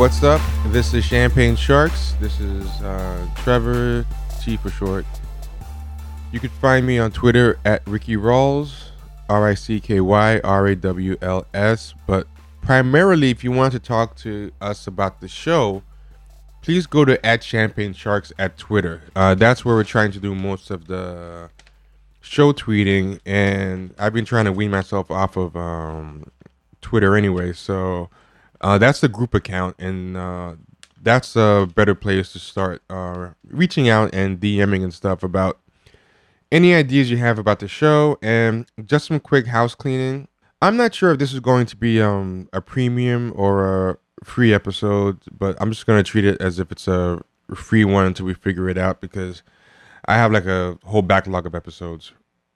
What's up? This is Champagne Sharks. This is uh, Trevor, T for short. You can find me on Twitter at Ricky Rawls, R I C K Y R A W L S. But primarily, if you want to talk to us about the show, please go to at Champagne Sharks at Twitter. Uh, that's where we're trying to do most of the show tweeting, and I've been trying to wean myself off of um, Twitter anyway. So uh, that's the group account, and uh, that's a better place to start uh, reaching out and DMing and stuff about any ideas you have about the show and just some quick house cleaning. I'm not sure if this is going to be um, a premium or a free episode, but I'm just going to treat it as if it's a free one until we figure it out because I have like a whole backlog of episodes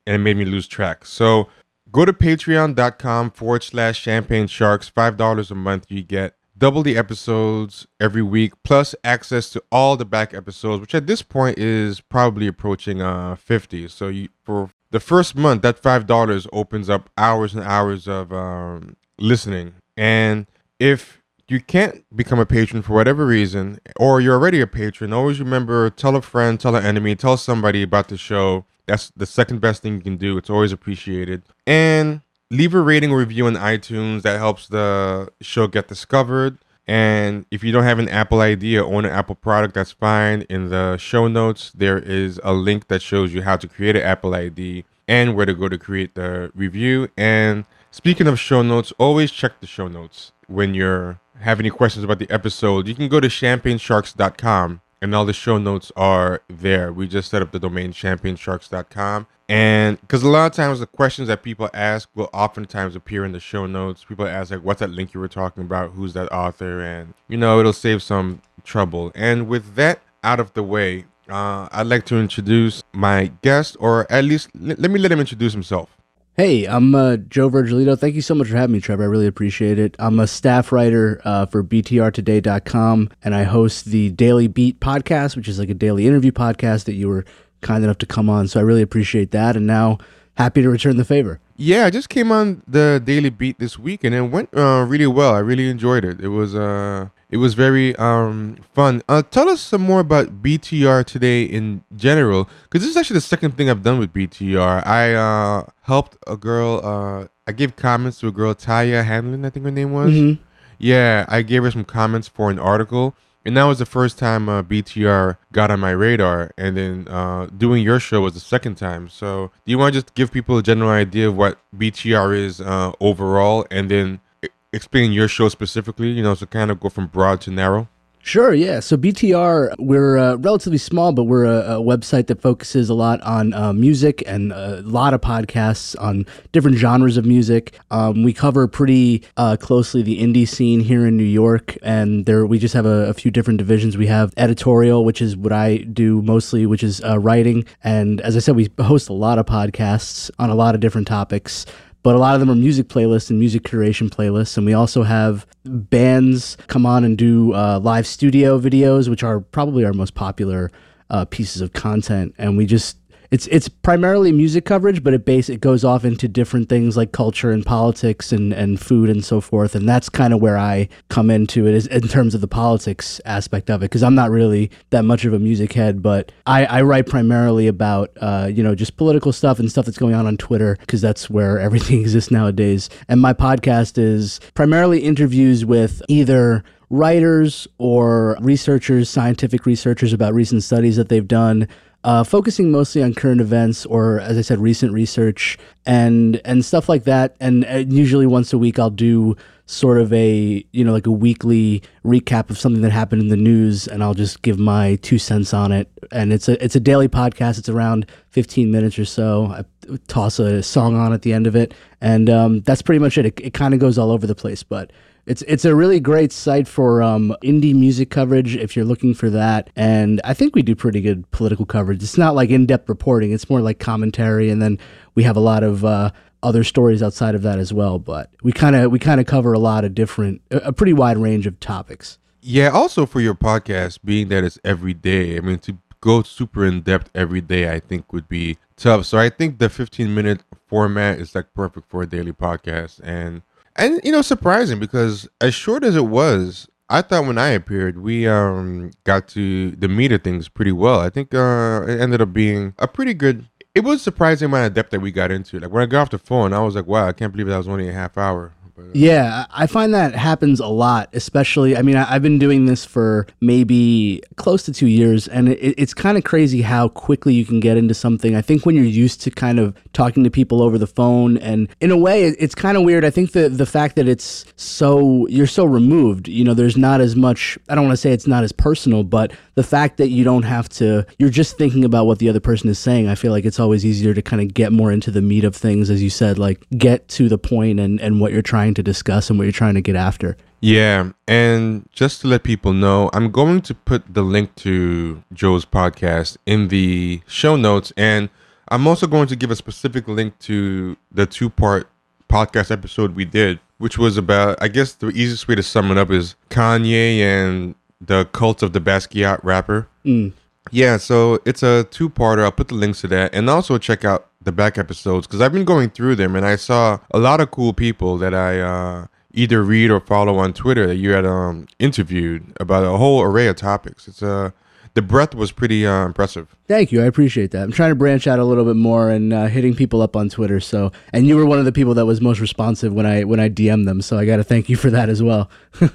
and it made me lose track. So Go to patreon.com forward slash champagne sharks. $5 a month. You get double the episodes every week, plus access to all the back episodes, which at this point is probably approaching uh 50. So you for the first month, that five dollars opens up hours and hours of um, listening. And if you can't become a patron for whatever reason, or you're already a patron, always remember tell a friend, tell an enemy, tell somebody about the show. That's the second best thing you can do. It's always appreciated. And leave a rating or review on iTunes. That helps the show get discovered. And if you don't have an Apple ID or an Apple product, that's fine. In the show notes, there is a link that shows you how to create an Apple ID and where to go to create the review. And speaking of show notes, always check the show notes when you're have any questions about the episode. You can go to champagnesharks.com and all the show notes are there. We just set up the domain champagnesharks.com. And because a lot of times the questions that people ask will oftentimes appear in the show notes. People ask, like, what's that link you were talking about? Who's that author? And, you know, it'll save some trouble. And with that out of the way, uh, I'd like to introduce my guest, or at least l- let me let him introduce himself. Hey, I'm uh, Joe Virgillito. Thank you so much for having me, Trevor. I really appreciate it. I'm a staff writer uh, for BTRtoday.com, and I host the Daily Beat podcast, which is like a daily interview podcast that you were kind enough to come on. So I really appreciate that. And now, happy to return the favor. Yeah, I just came on the Daily Beat this week, and it went uh, really well. I really enjoyed it. It was uh, it was very um fun. Uh, tell us some more about BTR today in general, because this is actually the second thing I've done with BTR. I uh helped a girl. Uh, I gave comments to a girl, Taya Hanlon, I think her name was. Mhm. Yeah, I gave her some comments for an article. And that was the first time uh, BTR got on my radar. And then uh, doing your show was the second time. So, do you want to just give people a general idea of what BTR is uh, overall and then explain your show specifically? You know, so kind of go from broad to narrow? Sure, yeah. So BTR, we're uh, relatively small, but we're a, a website that focuses a lot on uh, music and a lot of podcasts on different genres of music. Um, we cover pretty uh, closely the indie scene here in New York, and there we just have a, a few different divisions. We have editorial, which is what I do mostly, which is uh, writing, and as I said, we host a lot of podcasts on a lot of different topics but a lot of them are music playlists and music curation playlists. And we also have bands come on and do uh, live studio videos, which are probably our most popular uh, pieces of content. And we just it's it's primarily music coverage, but it base it goes off into different things like culture and politics and, and food and so forth. And that's kind of where I come into it is in terms of the politics aspect of it, because I'm not really that much of a music head, but I, I write primarily about uh, you know just political stuff and stuff that's going on on Twitter, because that's where everything exists nowadays. And my podcast is primarily interviews with either writers or researchers, scientific researchers about recent studies that they've done, uh, focusing mostly on current events or, as I said, recent research and and stuff like that. And uh, usually once a week, I'll do sort of a you know like a weekly recap of something that happened in the news, and I'll just give my two cents on it. And it's a it's a daily podcast. It's around fifteen minutes or so. I toss a song on at the end of it, and um, that's pretty much it. It, it kind of goes all over the place, but it's it's a really great site for um, indie music coverage if you're looking for that. And I think we do pretty good political coverage. It's not like in depth reporting. It's more like commentary, and then we have a lot of uh, other stories outside of that as well. But we kind of we kind of cover a lot of different, a pretty wide range of topics. Yeah, also for your podcast, being that it's every day, I mean, to go super in depth every day, I think would be tough. So I think the 15 minute format is like perfect for a daily podcast. And, and, you know, surprising because as short as it was, I thought when I appeared, we um got to the meat of things pretty well. I think uh it ended up being a pretty good. It was surprising amount of depth that we got into. Like when I got off the phone, I was like, "Wow, I can't believe that was only a half hour." But, uh, Yeah, I find that happens a lot, especially. I mean, I- I've been doing this for maybe close to two years, and it, it's kind of crazy how quickly you can get into something. I think when you're used to kind of talking to people over the phone, and in a way, it- it's kind of weird. I think the the fact that it's so you're so removed, you know, there's not as much. I don't want to say it's not as personal, but the fact that you don't have to, you're just thinking about what the other person is saying. I feel like it's always easier to kind of get more into the meat of things, as you said, like get to the point and and what you're trying to discuss and what you're trying to get after. Yeah, and just to let people know, I'm going to put the link to Joe's podcast in the show notes, and I'm also going to give a specific link to the two part podcast episode we did, which was about, I guess the easiest way to sum it up is Kanye and the cult of the Basquiat rapper. Mm. Yeah, so it's a two parter. I'll put the links to that and also check out the back episodes because I've been going through them and I saw a lot of cool people that I uh, either read or follow on Twitter that you had um, interviewed about a whole array of topics. It's uh, the breadth was pretty uh, impressive. Thank you, I appreciate that. I'm trying to branch out a little bit more and uh, hitting people up on Twitter. So, and you were one of the people that was most responsive when I when I DM them. So I got to thank you for that as well.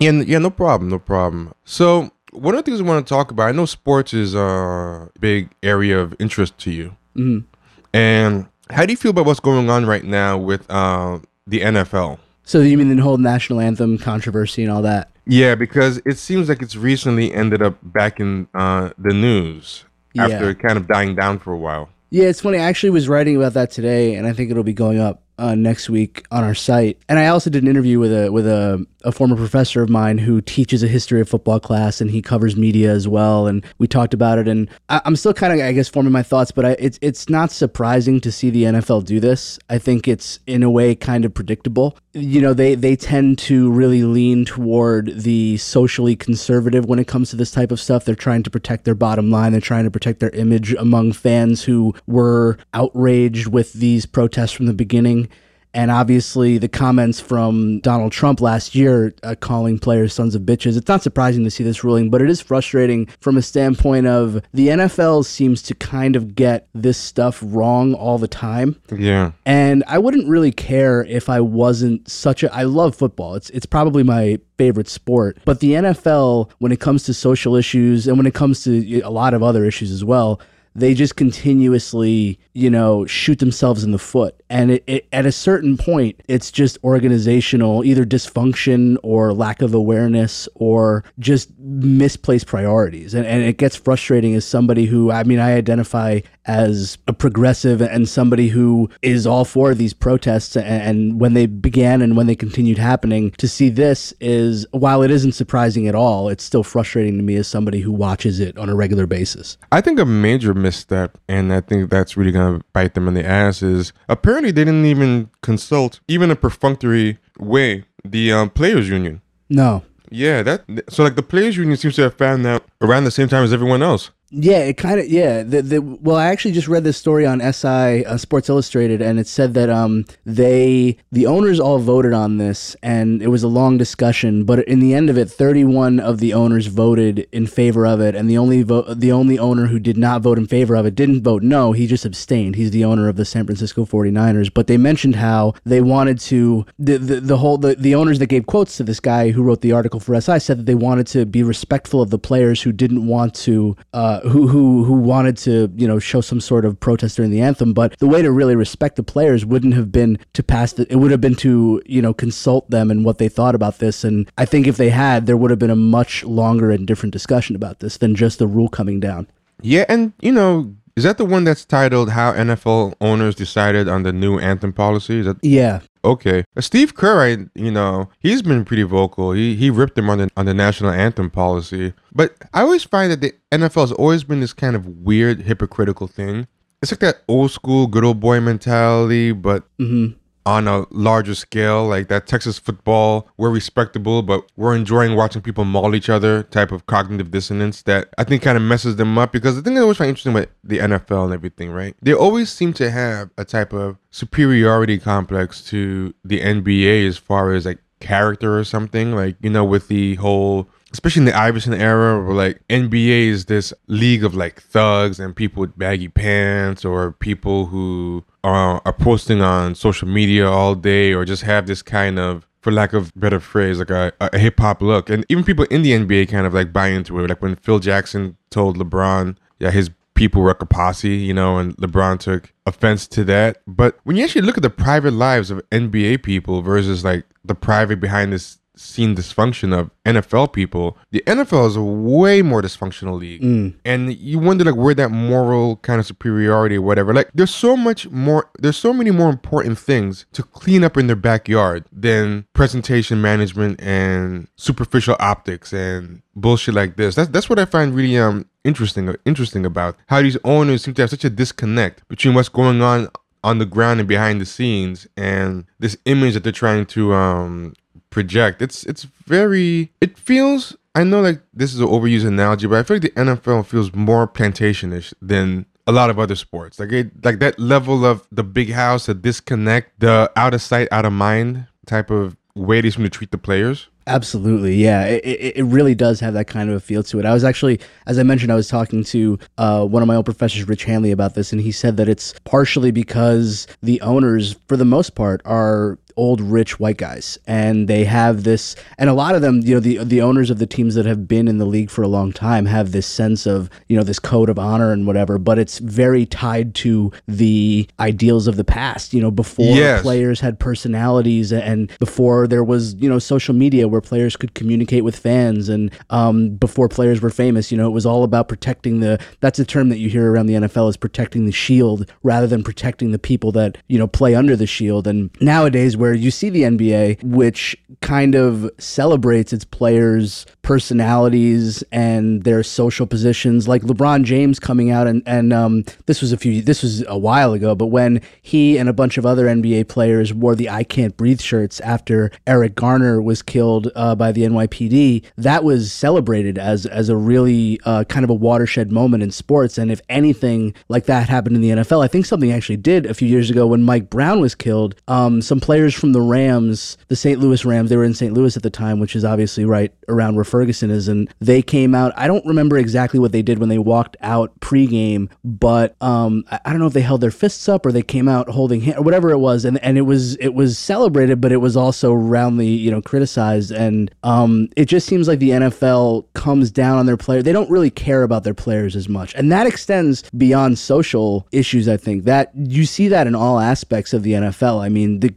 Yeah, yeah, no problem, no problem. So one of the things I want to talk about, I know sports is a big area of interest to you. Mhm. And how do you feel about what's going on right now with uh, the NFL? So you mean the whole national anthem controversy and all that? Yeah, because it seems like it's recently ended up back in uh, the news after Yeah. kind of dying down for a while. Yeah, it's funny. I actually was writing about that today, and I think it'll be going up uh, next week on our site. And I also did an interview with a with a, a former professor of mine who teaches a history of football class, and he covers media as well. And we talked about it, and I, I'm still kind of, I guess, forming my thoughts. But I, it's it's not surprising to see the NFL do this. I think it's in a way kind of predictable. You know, they they tend to really lean toward the socially conservative when it comes to this type of stuff. They're trying to protect their bottom line. They're trying to protect their image among fans who were outraged with these protests from the beginning. And obviously, the comments from Donald Trump last year uh, calling players sons of bitches. It's not surprising to see this ruling, but it is frustrating from a standpoint of the NFL seems to kind of get this stuff wrong all the time. Yeah. And I wouldn't really care if I wasn't such a I love football. It's it's probably my favorite sport. But the NFL when it comes to social issues and when it comes to a lot of other issues as well, they just continuously, you know, shoot themselves in the foot. And it, it, at a certain point, it's just organizational, either dysfunction or lack of awareness or just misplaced priorities. And, and it gets frustrating as somebody who, I mean, I identify as a progressive and somebody who is all for these protests. And, when they began and when they continued happening, to see this is, while it isn't surprising at all, it's still frustrating to me as somebody who watches it on a regular basis. I think a major misstep, and I think that's really going to bite them in the ass, is apparently they didn't even consult, even a perfunctory way, the um, players' union. No. Yeah, that so like the players' union seems to have found out around the same time as everyone else. Yeah, it kind of yeah. The, the well, I actually just read this story on SI uh, Sports Illustrated, and it said that um they the owners all voted on this, and it was a long discussion. But in the end of it, thirty one of the owners voted in favor of it, and the only vote the only owner who did not vote in favor of it didn't vote no. He just abstained. He's the owner of the San Francisco 49ers. But they mentioned how they wanted to the the, the whole the, the owners that gave quotes to this guy who wrote the article for SI said that they wanted to be respectful of the players who didn't want to uh, Uh, who who who wanted to you know show some sort of protest during the anthem. But the way to really respect the players wouldn't have been to pass the, it would have been to you know consult them and what they thought about this. And I think if they had, there would have been a much longer and different discussion about this than just the rule coming down. Yeah, and you know, is that the one that's titled "How NFL Owners Decided on the New Anthem Policy"? Is that Yeah, okay? Steve Kerr, I, you know, he's been pretty vocal. He he ripped him on the on the national anthem policy. But I always find that the NFL has always been this kind of weird, hypocritical thing. It's like that old school, good old boy mentality, but hmm on a larger scale, like that Texas football, we're respectable, but we're enjoying watching people maul each other type of cognitive dissonance that I think kind of messes them up because the thing I always find interesting with the NFL and everything, right? They always seem to have a type of superiority complex to the NBA as far as like character or something. Like you know, with the whole especially in the Iverson era, where like NBA is this league of like thugs and people with baggy pants or people who are, are posting on social media all day or just have this kind of for lack of better phrase, like a, a hip hop look. And even people in the NBA kind of like buy into it. Like when Phil Jackson told LeBron, yeah, his people were a posse, you know, and LeBron took offense to that. But when you actually look at the private lives of NBA people versus like the private behind this seen dysfunction of NFL people, the NFL is a way more dysfunctional league. Mm. And you wonder like where that moral kind of superiority or whatever. Like there's so much more there's so many more important things to clean up in their backyard than presentation management and superficial optics and bullshit like this. That's that's what I find really um interesting interesting about how these owners seem to have such a disconnect between what's going on on the ground and behind the scenes and this image that they're trying to um project. It's it's very it feels I know like this is an overused analogy, but I feel like the NFL feels more plantationish than a lot of other sports. Like it like that level of the big house, the disconnect, the out of sight, out of mind type of way they seem to treat the players. Absolutely, yeah. It, it, it, really does have that kind of a feel to it. I was actually, as I mentioned, I was talking to uh, one of my old professors, Rich Hanley, about this, and he said that it's partially because the owners, for the most part, are old rich white guys and they have this and a lot of them you know the the owners of the teams that have been in the league for a long time have this sense of you know this code of honor and whatever but it's very tied to the ideals of the past you know before Yes. players had personalities and before there was you know social media where players could communicate with fans and um, before players were famous you know it was all about protecting the that's a term that you hear around the NFL is protecting the shield rather than protecting the people that you know play under the shield and nowadays where you see the NBA which kind of celebrates its players personalities and their social positions. Like LeBron James coming out and and um, this was a few this was a while ago but when he and a bunch of other NBA players wore the I can't breathe shirts after Eric Garner was killed uh, by the NYPD that was celebrated as as a really uh, kind of a watershed moment in sports. And if anything like that happened in the NFL I think something actually did a few years ago when Mike Brown was killed. Um, some players from the Rams the St. Louis Rams they were in St. Louis at the time which is obviously right around where Ferguson is and they came out I don't remember exactly what they did when they walked out pregame but um, I, don't know if they held their fists up or they came out holding hand, or whatever it was and, and it was it was celebrated but it was also roundly you know criticized and um, it just seems like the NFL comes down on their player they don't really care about their players as much and that extends beyond social issues I think that you see that in all aspects of the NFL I mean the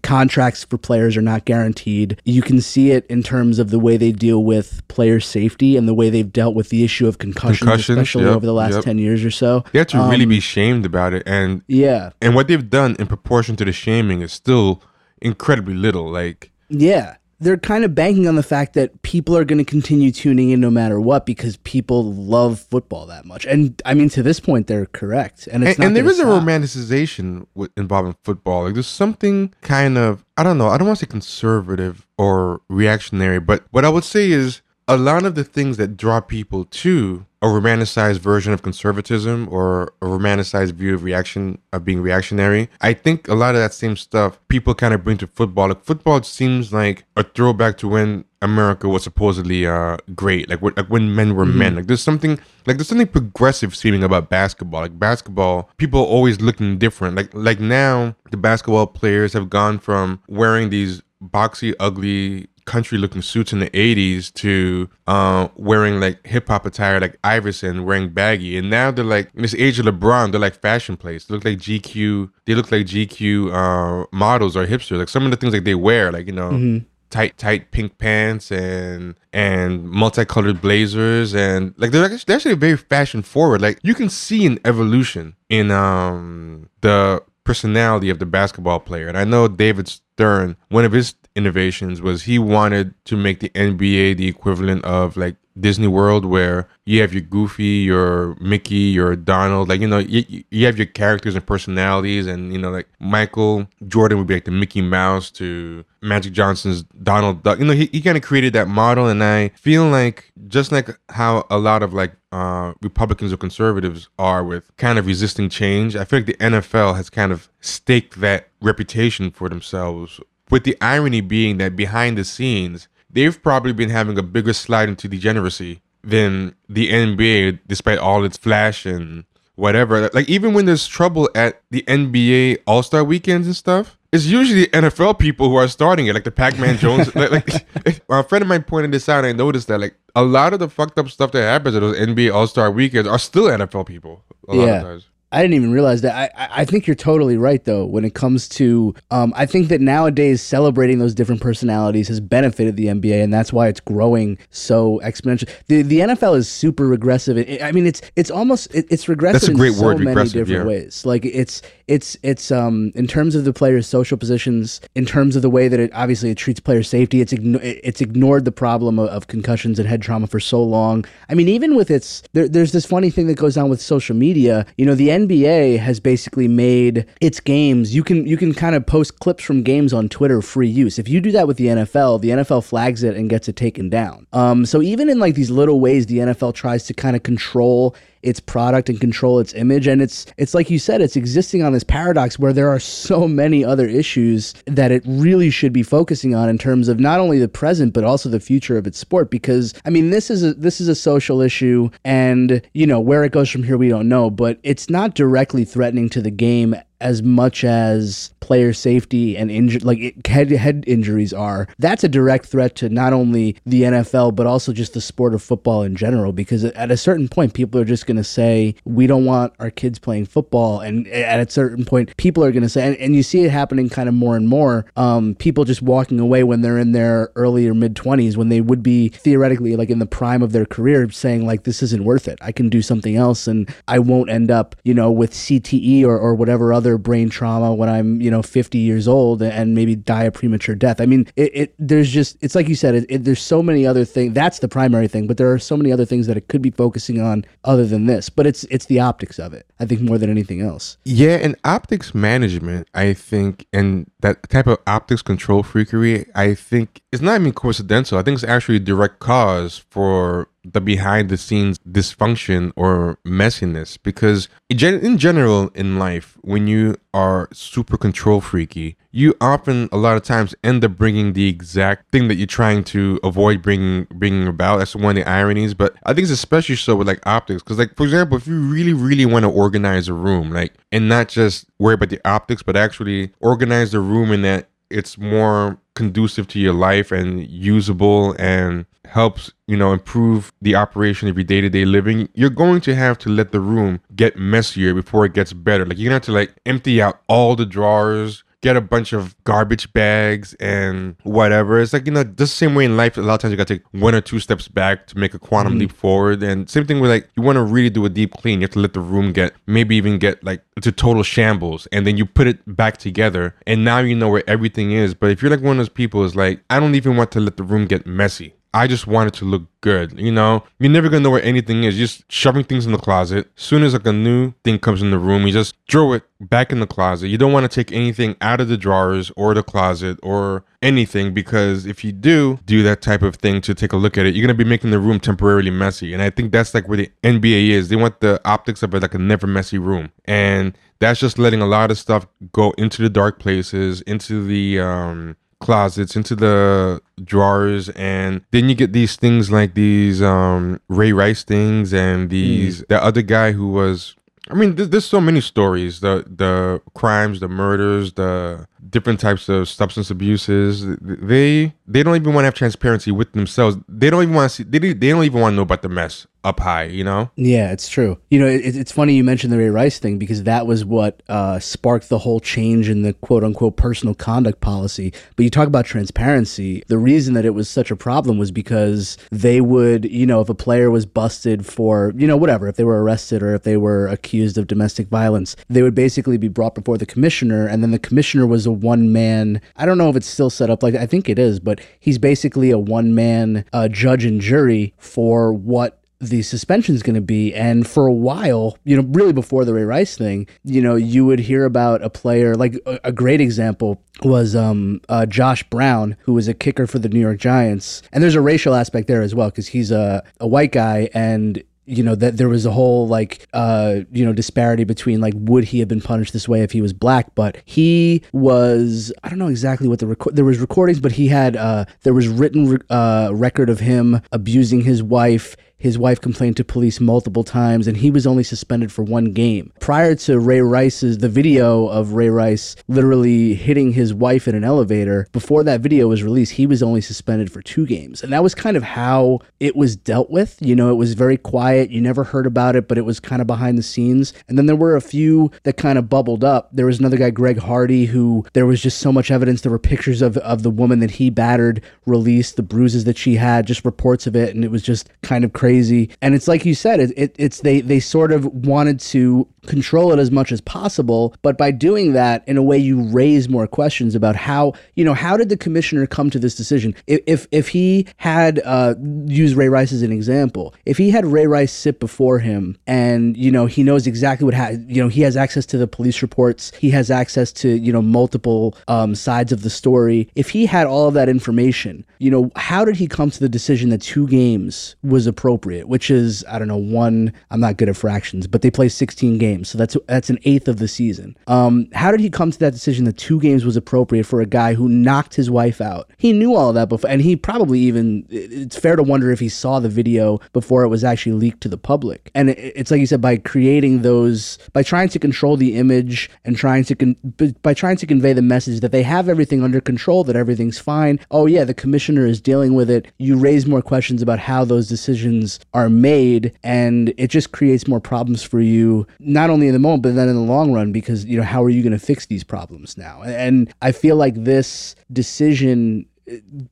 contracts for players are not guaranteed you can see it in terms of the way they deal with player safety and the way they've dealt with the issue of concussions, Concussions, especially yep, over the last yep. 10 years or so They have to really Um, be shamed about it and yeah and what they've done in proportion to the shaming is still incredibly little. Like Yeah. They're kind of banking on the fact that people are going to continue tuning in no matter what because people love football that much. And I mean, to this point, they're correct. And it's and, not and there gonna a romanticization with, involving football. Like there's something kind of I don't know. I don't want to say conservative or reactionary, but what I would say is a lot of the things that draw people to a romanticized version of conservatism or a romanticized view of reaction of being reactionary. I think a lot of that same stuff people kind of bring to football. Like football seems like a throwback to when America was supposedly uh great, like when, like when men were men. Like there's something like there's something progressive seeming about basketball. Like basketball, people are always looking different. Like like now the basketball players have gone from wearing these boxy, ugly country looking suits in the 80s to uh, wearing like hip hop attire like Iverson wearing baggy. And now they're like in this age of LeBron they're like fashion plates. They look like GQ they look like GQ uh, models or hipsters. Like some of the things like they wear like you know tight tight pink pants and and multicolored blazers and like they're actually, they're actually very fashion forward. Like you can see an evolution in um the personality of the basketball player. And i know david stern one of his innovations was he wanted to make the nba the equivalent of like disney world where you have your goofy your mickey your donald like you know you, you have your characters and personalities and you know like michael jordan would be like the mickey mouse to magic johnson's donald duck. You know he, he kind of created that model and i feel like just like how a lot of like uh republicans or conservatives are with kind of resisting change i feel like the nfl has kind of staked that reputation for themselves with the irony being that behind the scenes, they've probably been having a bigger slide into degeneracy than the NBA, despite all its flash and whatever. Like even when there's trouble at the NBA All Star weekends and stuff, it's usually NFL people who are starting it, like the Pac-Man Jones. like, like a friend of mine pointed this out, and I noticed that like a lot of the fucked up stuff that happens at those NBA All Star weekends are still NFL people. A lot Yeah. I didn't even realize that. I, I think you're totally right, though, when it comes to. Um, I think that nowadays celebrating those different personalities has benefited the NBA, and that's why it's growing so exponentially. The the NFL is super regressive. It- I mean, it's it's almost it, it's regressive That's a great in great so word, many different yeah. ways. Like it's it's it's um in terms of the players' social positions, in terms of the way that it obviously it treats player safety. It's igno- it's ignored the problem of, of concussions and head trauma for so long. I mean, even with its there, there's this funny thing that goes on with social media. You know, the NBA has basically made its games. You can you can kind of post clips from games on Twitter free use. If you do that with the NFL, the NFL flags it and gets it taken down. Um, so even in like these little ways, the NFL tries to kind of control its product and control its image. And it's it's like you said it's existing on this paradox where there are so many other issues that it really should be focusing on in terms of not only the present but also the future of its sport. Because I mean this is a this is a social issue and you know where it goes from here we don't know. But it's not directly threatening to the game as much as player safety and injury, like it, head head injuries are. That's a direct threat to not only the NFL but also just the sport of football in general. Because at a certain point, people are just going to say we don't want our kids playing football, and at a certain point, people are going to say, and, and you see it happening kind of more and more. Um, people just walking away when they're in their early or mid twenties, when they would be theoretically like in the prime of their career, saying like this isn't worth it. I can do something else, and I won't end up, you know, with CTE or, or whatever other brain trauma when I'm, you know, 50 years old and maybe die a premature death. I mean, it, it there's just it's like you said, it, it, there's so many other things. That's the primary thing, but there are so many other things that it could be focusing on other than this. But it's it's the optics of it. I think more than anything else. Yeah, and optics management, I think, and that type of optics control freakery, I think, is not even coincidental. I think it's actually a direct cause for the behind the scenes dysfunction or messiness. Because in gen- in life, when you are super control freaky, you often, a lot of times, end up bringing the exact thing that you're trying to avoid bringing bringing about. That's one of the ironies. But I think it's especially so with like optics, because like for example, if you really really want to organize a room, like and not just worry about the optics, but actually organize the room in that it's more conducive to your life and usable and helps you know improve the operation of your day-to-day living you're going to have to let the room get messier before it gets better. Like you're gonna have to like empty out all the drawers get a bunch of garbage bags and whatever. It's like you know just the same way in life a lot of times you gotta take one or two steps back to make a quantum mm-hmm. leap forward. And same thing with like you want to really do a deep clean. You have to let the room get maybe even get like to total shambles. And then you put it back together and now you know where everything is. But if you're like one of those people is like i don't even want to let the room get messy I just want it to look good. You know, you're never gonna know where anything is. You're just shoving things in the closet. Soon as like a new thing comes in the room, you just throw it back in the closet. You don't want to take anything out of the drawers or the closet or anything because if you do do that type of thing to take a look at it, you're gonna be making the room temporarily messy. And I think that's like where the NBA is. They want the optics of it like a never messy room. And that's just letting a lot of stuff go into the dark places, into the um closets into the drawers and then you get these things like these um ray rice things and these the other guy who was i mean th- there's so many stories the the crimes the murders the different types of substance abuses. They they don't even want to have transparency with themselves. They don't even want to see they, they don't even want to know about the mess up high you know Yeah, it's true. You know, it, it's funny you mentioned the Ray Rice thing because that was what uh, sparked the whole change in the quote unquote personal conduct policy. But you talk about transparency. The reason that it was such a problem was because they would, you know, if a player was busted for, you know, whatever, if they were arrested or if they were accused of domestic violence, they would basically be brought before the commissioner. And then the commissioner was a one man, I don't know if it's still set up like I think it is, but he's basically a one man uh, judge and jury for what the suspension is going to be. And for a while, you know, really before the Ray Rice thing, you know, you would hear about a player like a, a great example was um, uh, Josh Brown, who was a kicker for the New York Giants. And there's a racial aspect there as well because he's a, a white guy and you know that there was a whole like uh you know disparity between like would he have been punished this way if he was black but he was i don't know exactly what the record there was recordings but he had uh there was written re- uh record of him abusing his wife his wife complained to police multiple times, and he was only suspended for one game. Prior to Ray Rice's, the video of Ray Rice literally hitting his wife in an elevator, before that video was released, he was only suspended for two games. And that was kind of how it was dealt with. You know, it was very quiet. You never heard about it, but it was kind of behind the scenes. And then there were a few that kind of bubbled up. There was another guy, Greg Hardy, who there was just so much evidence. There were pictures of, of the woman that he battered released, the bruises that she had, just reports of it. And it was just kind of crazy crazy. And it's like you said, it, it, it's they they sort of wanted to control it as much as possible, but by doing that, in a way, you raise more questions about how you know how did the commissioner come to this decision? If if, if he had uh, use Ray Rice as an example, if he had Ray Rice sit before him and you know he knows exactly what ha- you know he has access to the police reports, he has access to you know multiple um, sides of the story. If he had all of that information, you know how did he come to the decision that two games was appropriate? Appropriate, which is I don't know one. I'm not good at fractions, but they play 16 games, so that's that's an eighth of the season. Um, how did he come to that decision that two games was appropriate for a guy who knocked his wife out? He knew all of that before, and he probably even. It's fair to wonder if he saw the video before it was actually leaked to the public. And it, it's like you said, by creating those, by trying to control the image and trying to con- by trying to convey the message that they have everything under control, that everything's fine. Oh yeah, the commissioner is dealing with it. You raise more questions about how those decisions are made and it just creates more problems for you not only in the moment but then in the long run because you know how are you going to fix these problems now? And i feel like this decision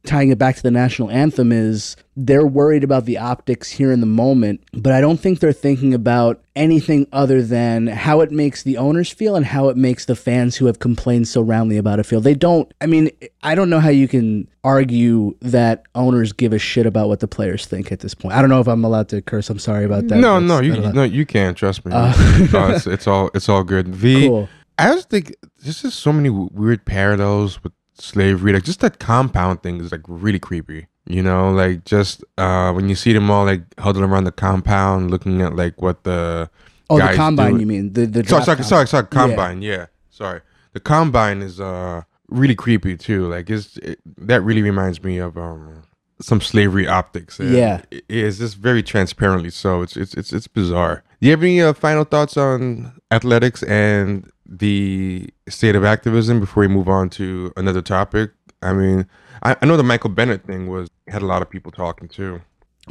tying it back to the national anthem is they're worried about the optics here in the moment, but I don't think they're thinking about anything other than how it makes the owners feel and how it makes the fans who have complained so roundly about it feel. They don't, I mean, I don't know how you can argue that owners give a shit about what the players think at this point. I don't know if I'm allowed to curse. I'm sorry about that. No, no, you, no, you can't. Trust me. Uh, no, it's, it's, all, it's all good. The, cool. I just think there's just so many weird parallels with slavery. Like just that compound thing is like really creepy. You know, like just uh when you see them all like huddled around the compound, looking at like what the oh the combine do. you mean the the sorry sorry, sorry sorry combine yeah. yeah. sorry the combine is uh really creepy too. Like it's it, that really reminds me of um some slavery optics. Yeah, it is just very transparently so. It's it's it's it's bizarre. Do you have any uh, final thoughts on athletics and the state of activism before we move on to another topic? I mean, I, I know the Michael Bennett thing was had a lot of people talking too.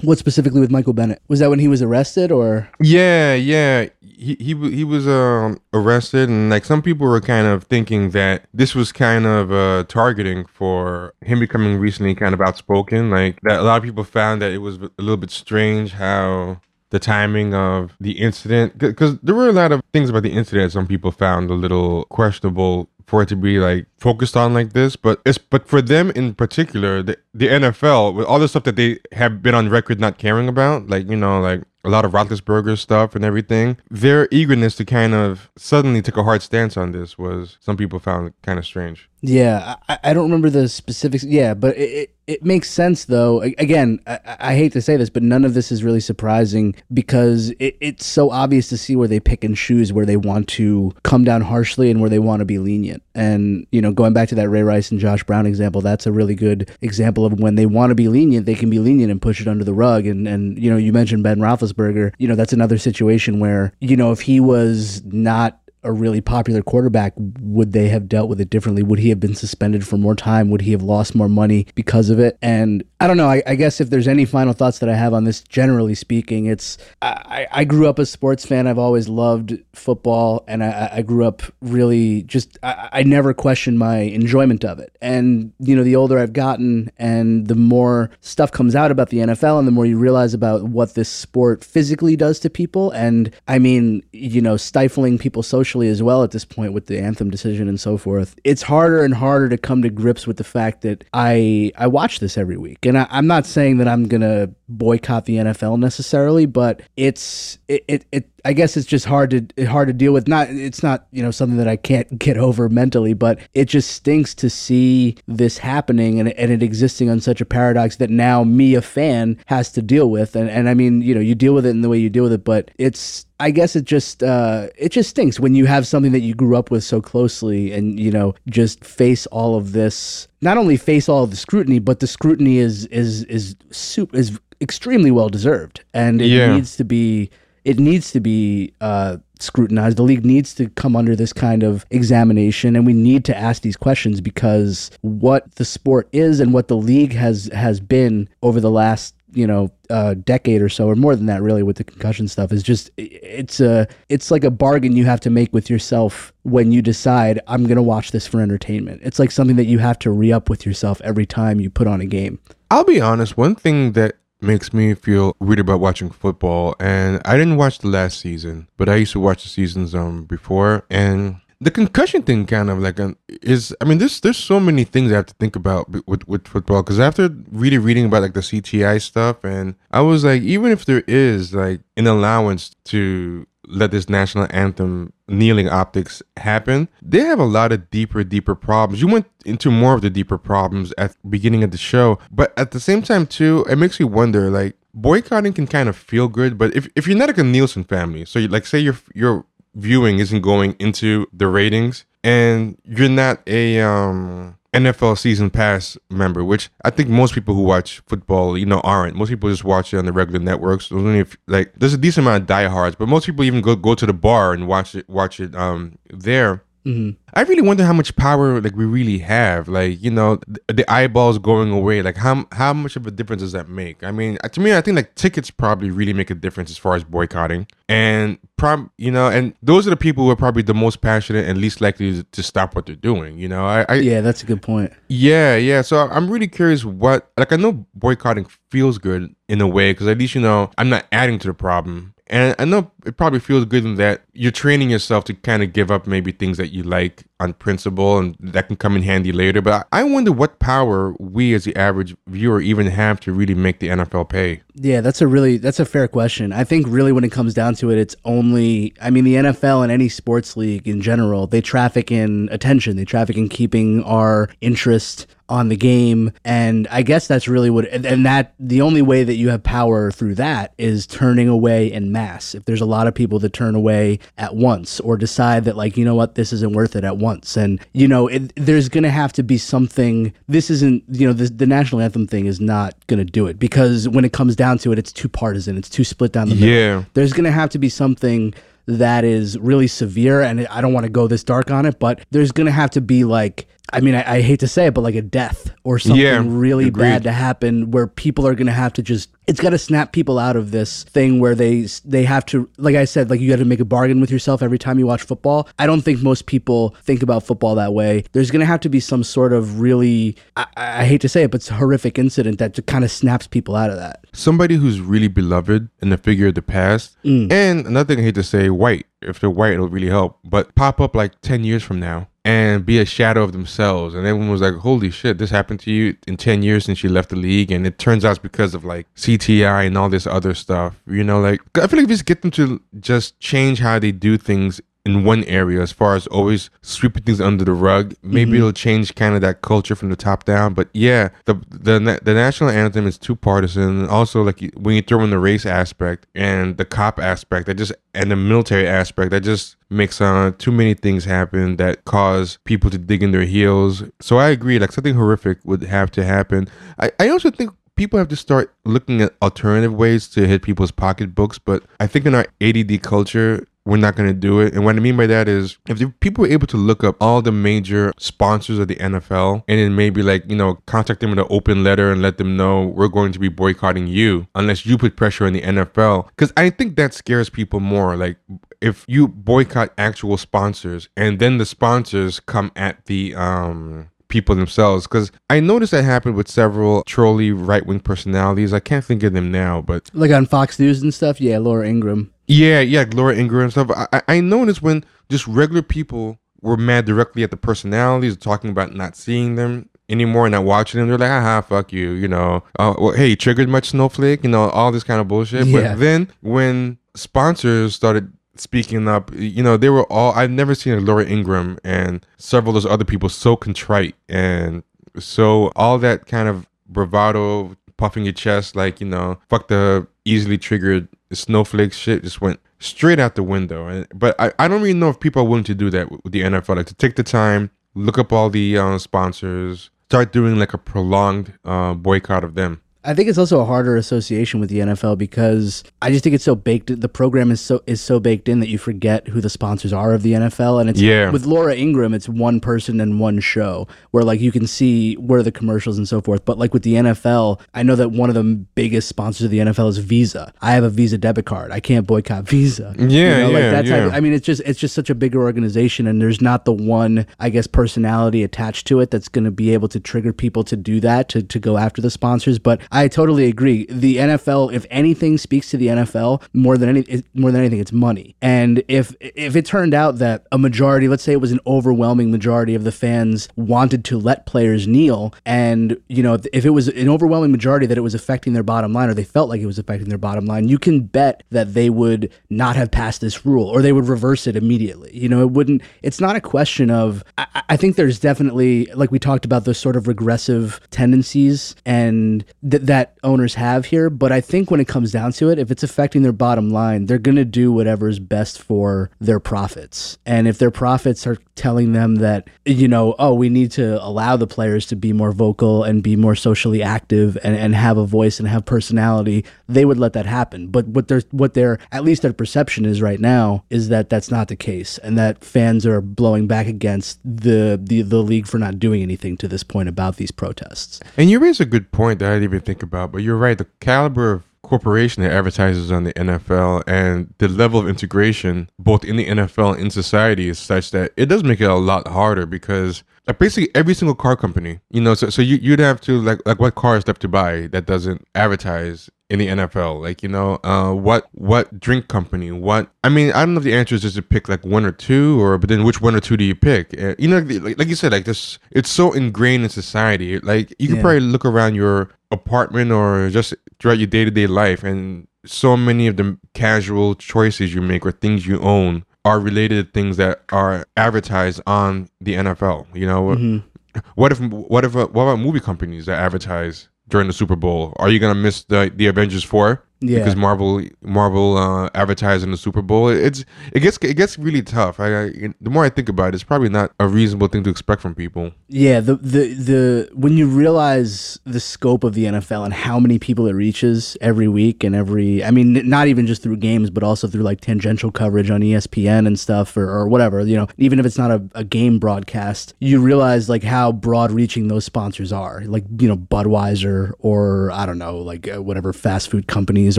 What specifically with Michael Bennett? Was that when he was arrested, or? Yeah, yeah, he he he was um, arrested, and like some people were kind of thinking that this was kind of uh, targeting for him becoming recently kind of outspoken. Like that, a lot of people found that it was a little bit strange how the timing of the incident because there were a lot of things about the incident some people found a little questionable for it to be like focused on like this but it's but for them in particular the, the NFL with all the stuff that they have been on record not caring about like you know like a lot of Roethlisberger stuff and everything. Their eagerness to kind of suddenly take a hard stance on this was some people found kind of strange. Yeah, I, I don't remember the specifics. Yeah, but it, it, it makes sense though. Again, I, I, hate to say this, but none of this is really surprising because it, it's so obvious to see where they pick and choose where they want to come down harshly and where they want to be lenient. And you know, going back to that Ray Rice and Josh Brown example, that's a really good example of when they want to be lenient, they can be lenient and push it under the rug. And and you know, you mentioned Ben Roethlisberger. You know, that's another situation where you know if he was not a really popular quarterback, would they have dealt with it differently? Would he have been suspended for more time? Would he have lost more money because of it? And I don't know. I, I guess if there's any final thoughts that I have on this, generally speaking, it's I, I grew up a sports fan. I've always loved football, and I, I grew up really just I, I never questioned my enjoyment of it. And you know, the older I've gotten, and the more stuff comes out about the NFL, and the more you realize about what this sport physically does to people, and I mean, you know, stifling people socially socially as well at this point with the anthem decision and so forth. It's harder and harder to come to grips with the fact that I I watch this every week, and I, am not saying that I'm gonna boycott the NFL necessarily, but it's it, it, it I guess it's just hard to hard to deal with. Not it's not you know something that I can't get over mentally, but it just stinks to see this happening and, and it existing on such a paradox that now me a fan has to deal with. And and I mean you know you deal with it in the way you deal with it, but it's I guess it just uh, it just stinks when you have something that you grew up with so closely and you know just face all of this. Not only face all of the scrutiny, but the scrutiny is is is soup is extremely well deserved, and it Yeah. needs to be it needs to be uh, scrutinized. The league needs to come under this kind of examination, and we need to ask these questions because what the sport is and what the league has has been over the last you know uh, decade or so, or more than that, really, with the concussion stuff, is just it's a it's like a bargain you have to make with yourself when you decide I'm gonna watch this for entertainment. It's like something that you have to re up with yourself every time you put on a game. I'll be honest, one thing that makes me feel weird about watching football, and I didn't watch the last season, but I used to watch the seasons um before, and the concussion thing kind of like um, is I mean there's there's so many things I have to think about with with football because after really reading about like the CTI stuff, and I was like even if there is like an allowance to let this national anthem kneeling optics happen they have a lot of deeper deeper problems. You went into more of the deeper problems at the beginning of the show but at the same time too it makes you wonder like boycotting can kind of feel good but if, if you're not like a nielsen family so you, like say your your viewing isn't going into the ratings and you're not a um NFL season pass member, which I think most people who watch football, you know, aren't. Most people just watch it on the regular networks. There's only if, like there's a decent amount of diehards, but most people even go go to the bar and watch it watch it um there. Mm-hmm. I really wonder how much power like we really have. Like you know, th- the eyeballs going away. Like how how much of a difference does that make? I mean, uh, to me, I think like tickets probably really make a difference as far as boycotting. And prob you know, and those are the people who are probably the most passionate and least likely to, to stop what they're doing. You know, I, I Yeah, that's a good point. yeah, yeah. So I'm really curious what, like, I know boycotting feels good in a way because at least, you know, I'm not adding to the problem. And I know it probably feels good in that you're training yourself to kind of give up maybe things that you like on principle and that can come in handy later. But I wonder what power we as the average viewer even have to really make the NFL pay. Yeah, that's a really that's a fair question. I think really when it comes down to it, it's only I mean the NFL and any sports league in general, they traffic in attention. They traffic in keeping our interest on the game and I guess that's really what and, and that the only way that you have power through that is turning away in mass. If there's a lot of people that turn away at once or decide that like, you know what, this isn't worth it at once and you know, it, there's going to have to be something this isn't, you know, the, the national anthem thing is not going to do it because when it comes down to it, it's too partisan. It's too split down the middle. Yeah. There's going to have to be something that is really severe, and I don't want to go this dark on it, but there's going to have to be like, I mean, I, I hate to say it, but like a death or something Yeah, really agreed. bad to happen where people are going to have to just. It's got to snap people out of this thing where they they have to, like I said, like you got to make a bargain with yourself every time you watch football. I don't think most people think about football that way. There's going to have to be some sort of really, I, I hate to say it, but it's a horrific incident that kind of snaps people out of that. Somebody who's really beloved in the figure of the past. Mm. And another thing I hate to say, white. If they're white, it'll really help. But pop up like 10 years from now and be a shadow of themselves. And everyone was like, holy shit, this happened to you in 10 years since you left the league. And it turns out it's because of like CTI and all this other stuff. You know, like, I feel like if you just get them to just change how they do things in one area as far as always sweeping things under the rug. Maybe it'll change kind of that culture from the top down. But yeah, the the the national anthem is too partisan. Also, like when you throw in the race aspect and the cop aspect, that just and the military aspect, that just makes uh too many things happen that cause people to dig in their heels. So I agree, like something horrific would have to happen. I, I also think people have to start looking at alternative ways to hit people's pocketbooks. But I think in our ADD culture, we're not going to do it. And what I mean by that is if the people were able to look up all the major sponsors of the NFL and then maybe like, you know, contact them with an open letter and let them know we're going to be boycotting you unless you put pressure on the NFL. Because I think that scares people more. Like, if you boycott actual sponsors and then the sponsors come at the, um, people themselves because i noticed that happened with several trolley right-wing personalities i can't think of them now but Like on Fox News and stuff. Yeah, Laura Ingraham. yeah, yeah, Laura Ingraham and stuff. I, I- noticed when just regular people were mad directly at the personalities, talking about not seeing them anymore and not watching them. They're like, haha, fuck you, you know. Uh, well, hey, triggered much snowflake, you know, all this kind of bullshit. Yeah. But then when sponsors started speaking up, you know, they were all I've never seen a Laura Ingraham and several of those other people so contrite and so all that kind of bravado, puffing your chest, like, you know, fuck the easily triggered snowflake shit just went straight out the window. And but I, I don't really know if people are willing to do that with the NFL, like to take the time, look up all the uh, sponsors, start doing like a prolonged uh, boycott of them. I think it's also a harder association with the NFL because I just think it's so baked. The program is so is so baked in that you forget who the sponsors are of the NFL. And it's Yeah. with Laura Ingraham, it's one person and one show where like you can see where the commercials and so forth. But like with the NFL, I know that one of the biggest sponsors of the NFL is Visa. I have a Visa debit card. I can't boycott Visa. Yeah, yeah, that type. yeah. I mean, it's just it's just such a bigger organization, and there's not the one I guess personality attached to it that's going to be able to trigger people to do that to to go after the sponsors. But I totally agree. The NFL, if anything, speaks to the NFL more than any more than anything, it's money. And if if it turned out that a majority, let's say it was an overwhelming majority of the fans wanted to let players kneel, and you know if it was an overwhelming majority that it was affecting their bottom line, or they felt like it was affecting their bottom line, you can bet that they would not have passed this rule, or they would reverse it immediately. You know, it wouldn't. It's not a question of. I, I think there's definitely like we talked about those sort of regressive tendencies and th- that owners have here. But I think when it comes down to it, if it's affecting their bottom line, they're going to do whatever is best for their profits. And if their profits are telling them that, you know, oh, we need to allow the players to be more vocal and be more socially active and, and have a voice and have personality, they would let that happen. But what their what their at least their perception is right now is that that's not the case, and that fans are blowing back against the the, the league for not doing anything to this point about these protests. And you raise a good point that I didn't even think about, but you're right. The caliber of corporation that advertises on the NFL and the level of integration, both in the NFL and in society, is such that it does make it a lot harder because like basically every single car company, you know, so, so you, you'd have to like like what car is left to buy that doesn't advertise in the NFL? Like, you know, uh, what what drink company? What I mean, I don't know if the answer is just to pick like one or two, or but then which one or two do you pick? Uh, you know, like, like you said, like this, it's so ingrained in society. Like you can Yeah. probably look around your apartment or just throughout your day to day life, and so many of the casual choices you make or things you own are related to things that are advertised on the NFL. You know, Mm-hmm. what if what if what about movie companies that advertise during the Super Bowl? Are you gonna miss the the Avengers four? Yeah. Because Marvel Marvel uh, advertised in the Super Bowl. It's it gets it gets really tough. I, I the more I think about it, it's probably not a reasonable thing to expect from people. Yeah, the the the when you realize the scope of the NFL and how many people it reaches every week and every I mean not even just through games but also through like tangential coverage on ESPN and stuff or, or whatever, you know, even if it's not a, a game broadcast, you realize like how broad reaching those sponsors are. Like, you know, Budweiser or I don't know, like uh, whatever fast food companies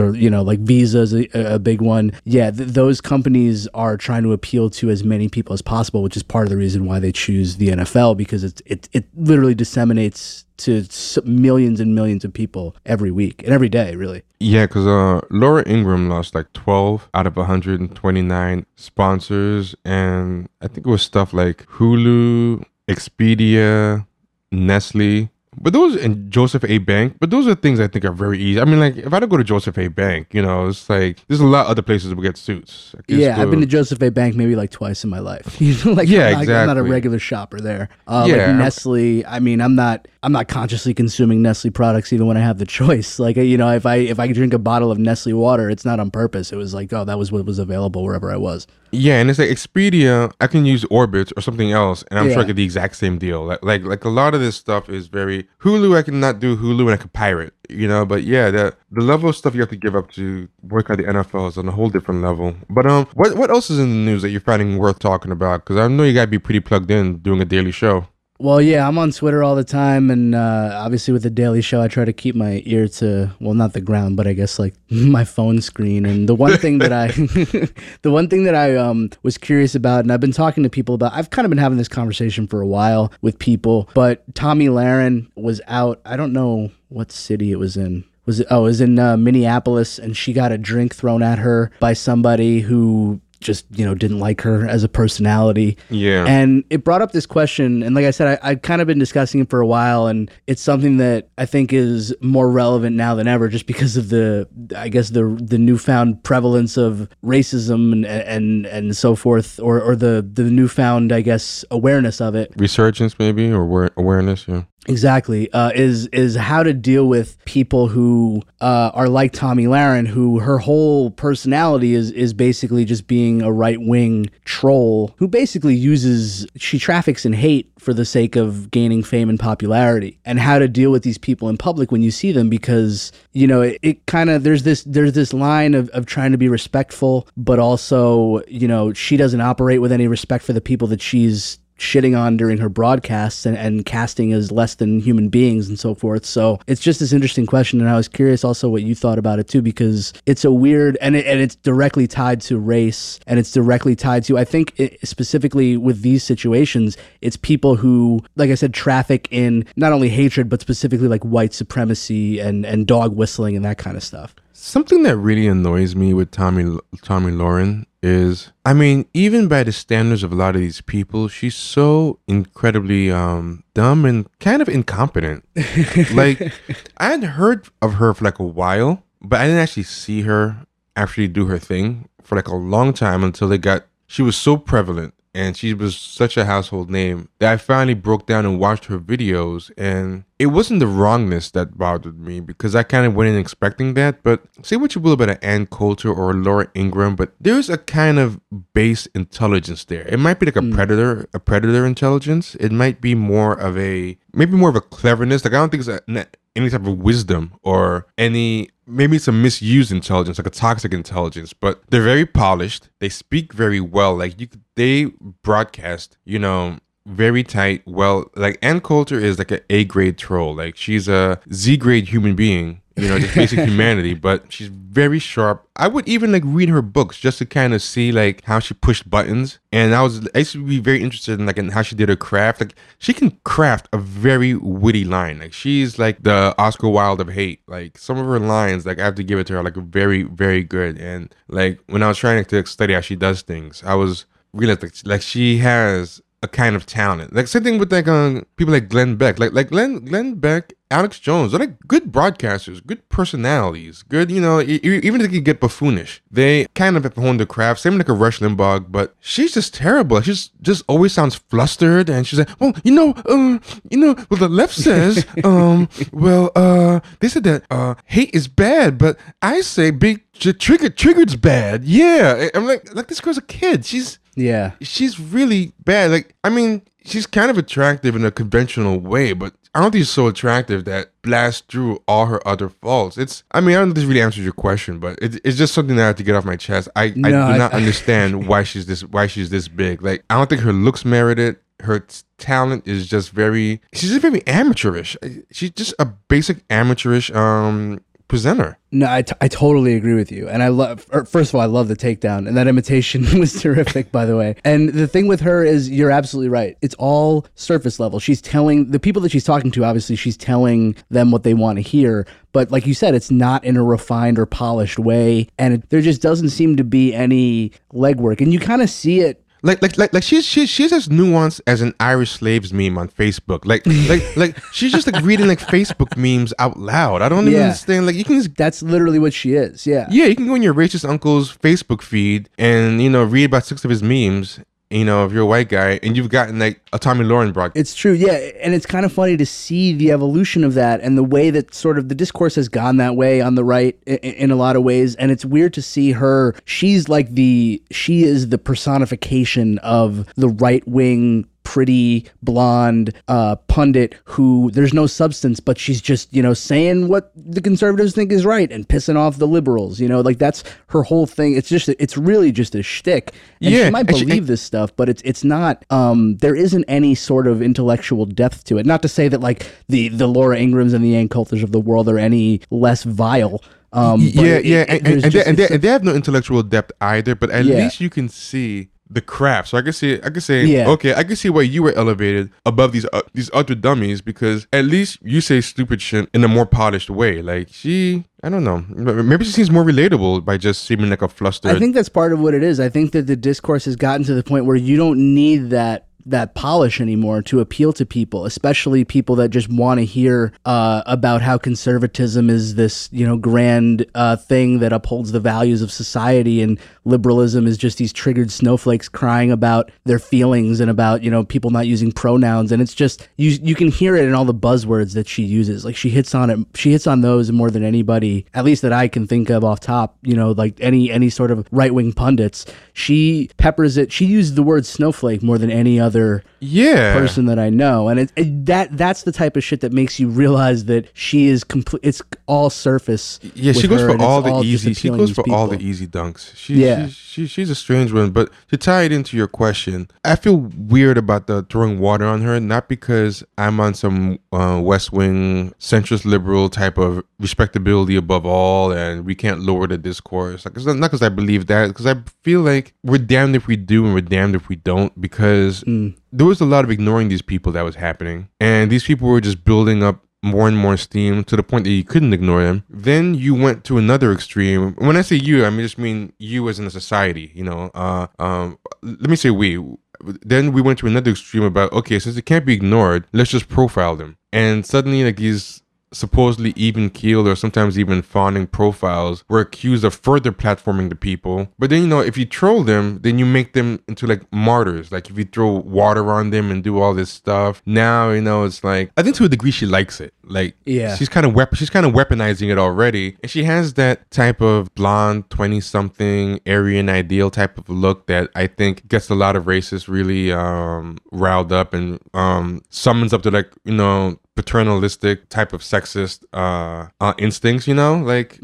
or you know, like Visa is a, a big one. Yeah, th- those companies are trying to appeal to as many people as possible, which is part of the reason why they choose the NFL because it's it it literally disseminates to millions and millions of people every week and every day, really. Yeah, because uh, Laura Ingraham lost like 12 out of 129 sponsors. And I think it was stuff like Hulu, Expedia, Nestle. But those and Joseph A. Bank, but those are things I think are very easy. I mean, like if I don't go to Joseph A. Bank, you know, it's like there's a lot of other places we get suits. I could just Yeah, I've been to Joseph A. Bank maybe like twice in my life. You know, like Yeah, I'm not, I'm not a regular shopper there. Uh, Yeah, like Nestle. I mean, I'm not I'm not consciously consuming Nestle products even when I have the choice. Like you know, if I if I drink a bottle of Nestle water, it's not on purpose. It was like oh, that was what was available wherever I was. Yeah, and it's like Expedia. I can use Orbitz or something else, and I'm sure I get the exact same deal. Like, like, like a lot of this stuff is very Hulu. I cannot do Hulu, and I can pirate, you know. But yeah, the the level of stuff you have to give up to work at the NFL is on a whole different level. But um, what what else is in the news that you're finding worth talking about? Because I know you gotta be pretty plugged in doing a daily show. Well, yeah, I'm on Twitter all the time, and uh, obviously with the Daily Show, I try to keep my ear to well, not the ground, but I guess like my phone screen. And the one thing that I, the one thing that I um, was curious about, and I've been talking to people about, I've kind of been having this conversation for a while with people, but Tomi Lahren was out. I don't know what city it was in. Was it? Oh, it was in uh, Minneapolis, and she got a drink thrown at her by somebody who just you know didn't like her as a personality. Yeah. And it brought up this question, and like I said, I, I've kind of been discussing it for a while, and it's something that I think is more relevant now than ever, just because of the, I guess the the newfound prevalence of racism and and and so forth, or or the the newfound, I guess, awareness of it. Resurgence, maybe, or aware- awareness. Yeah. Exactly. Uh, is is how to deal with people who uh, are like Tomi Lahren, who her whole personality is is basically just being a right wing troll who basically uses she traffics in hate for the sake of gaining fame and popularity, and how to deal with these people in public when you see them because you know it, it kind of there's this there's this line of, of trying to be respectful, but also you know she doesn't operate with any respect for the people that she's shitting on during her broadcasts and, and casting as less than human beings and so forth. So it's just this interesting question. And I was curious also what you thought about it too, because it's a weird and, it, and it's directly tied to race and it's directly tied to, I think it, specifically with these situations, it's people who, like I said, traffic in not only hatred, but specifically like white supremacy and, and dog whistling and that kind of stuff. Something that really annoys me with Tomi Tomi Lahren is I mean, even by the standards of a lot of these people, she's so incredibly um dumb and kind of incompetent. like I had heard of her for like a while, but I didn't actually see her actually do her thing for like a long time until they got she was so prevalent and she was such a household name that I finally broke down and watched her videos. And it wasn't the wrongness that bothered me because I kind of went in expecting that. But say what you will about an Ann Coulter or Laura Ingraham, but there's a kind of base intelligence there. It might be like a mm. predator, a predator intelligence. It might be more of a maybe more of a cleverness. Like I don't think it's a, any type of wisdom or any maybe some misused intelligence, like a toxic intelligence, but they're very polished. They speak very well. Like you, they broadcast, you know, very tight. Well, like Ann Coulter is like an A grade troll. Like she's a Z grade human being you know, just basic humanity. But she's very sharp. I would even like read her books just to kind of see like how she pushed buttons. And I was I used to be very interested in like in how she did her craft. Like she can craft a very witty line. Like she's like the Oscar Wilde of hate. Like some of her lines, like I have to give it to her, like very very good. And like when I was trying to study how she does things, I was realizing like she has a kind of talent. Like same thing with like um, people like Glenn Beck. Like like Glenn Glenn Beck, Alex Jones. They're like good broadcasters, good personalities, good. You know, even if they can get buffoonish, they kind of have honed their craft. Same like a Rush Limbaugh, but she's just terrible. She's just always sounds flustered, and she's like, well, you know, um, you know, well the left says, um, well, uh, they said that uh, hate is bad, but I say big trigger triggered's bad. Yeah, I'm like like this girl's a kid. She's yeah. She's really bad. Like, I mean, she's kind of attractive in a conventional way, but I don't think she's so attractive that blasts through all her other faults. It's, I mean, I don't think this really answers your question, but it, it's just something that I have to get off my chest. I, no, I do not I, understand why she's this, why she's this big. Like, I don't think her looks merited. Her t- talent is just very, she's just very amateurish. She's just a basic amateurish, um, presenter. No, I, t- I totally agree with you. And I love, er, first of all, I love the takedown. And that imitation was terrific, by the way. And the thing with her is, you're absolutely right. It's all surface level. She's telling the people that she's talking to, obviously, she's telling them what they want to hear. But like you said, it's not in a refined or polished way. And it, there just doesn't seem to be any legwork. And you kind of see it like like like like she's she's she's as nuanced as an Irish slaves meme on Facebook. Like like like she's just like reading like Facebook memes out loud. I don't even yeah. understand. Like you can just that's literally what she is. Yeah. Yeah, you can go in your racist uncle's Facebook feed and you know read about six of his memes you know, if you're a white guy and you've gotten like a Tomi Lahren broadcast. It's true, yeah, and it's kind of funny to see the evolution of that and the way that sort of the discourse has gone that way on the right in, in a lot of ways, and it's weird to see her. She's like the she is the personification of the right wing pretty blonde uh, pundit who there's no substance, but she's just you know saying what the conservatives think is right and pissing off the liberals. You know, like that's her whole thing. It's just it's really just a shtick. And yeah, she might believe she, this stuff, but it's it's not. Um, there isn't any sort of intellectual depth to it. Not to say that like the the Laura Ingrahams and the Ann Coulters of the world are any less vile. Um, yeah, yeah, it, and, and, they, and, they, and, they, have no intellectual depth either. But at yeah. least you can see the craft. So I can see, I can say, Yeah. okay, I can see why you were elevated above these uh, these other dummies because at least you say stupid shit in a more polished way. Like she, I don't know, maybe she seems more relatable by just seeming like a flustered. I think that's part of what it is. I think that the discourse has gotten to the point where you don't need that that polish anymore to appeal to people, especially people that just want to hear uh, about how conservatism is this you know grand uh, thing that upholds the values of society, and liberalism is just these triggered snowflakes crying about their feelings and about you know people not using pronouns, and it's just you you can hear it in all the buzzwords that she uses. Like she hits on it, she hits on those more than anybody, at least that I can think of off top. You know, like any any sort of right wing pundits, she peppers it. She used the word snowflake more than any other yeah, person that I know, and it, it, that that's the type of shit that makes you realize that she is complete. It's all surface. Yeah, she goes for all the easy. She goes for these all the easy dunks. She, Yeah. she, she, she's a strange one. But to tie it into your question, I feel weird about the throwing water on her. Not because I'm on some uh, West Wing centrist liberal type of respectability above all, and we can't lower the discourse. Like it's not because I believe that. Because I feel like we're damned if we do and we're damned if we don't. Because Mm. There was a lot of ignoring these people that was happening, and these people were just building up more and more steam to the point that you couldn't ignore them. Then you went to another extreme. When I say you, I mean just mean you as in a society. You know, uh, um, let me say we. Then we went to another extreme about okay, since it can't be ignored, let's just profile them. And suddenly, like these supposedly even keeled or sometimes even fawning profiles were accused of further platforming the people. But then, you know, if you troll them, then you make them into like martyrs. Like if you throw water on them and do all this stuff, now, you know, it's like, I think to a degree she likes it. Like, Yeah. she's kind of wep- she's kind of weaponizing it already. And she has that type of blonde 20 something Aryan ideal type of look that I think gets a lot of racists really um, riled up and um, summons up to like, you know, paternalistic type of sexist uh, uh instincts you know? Like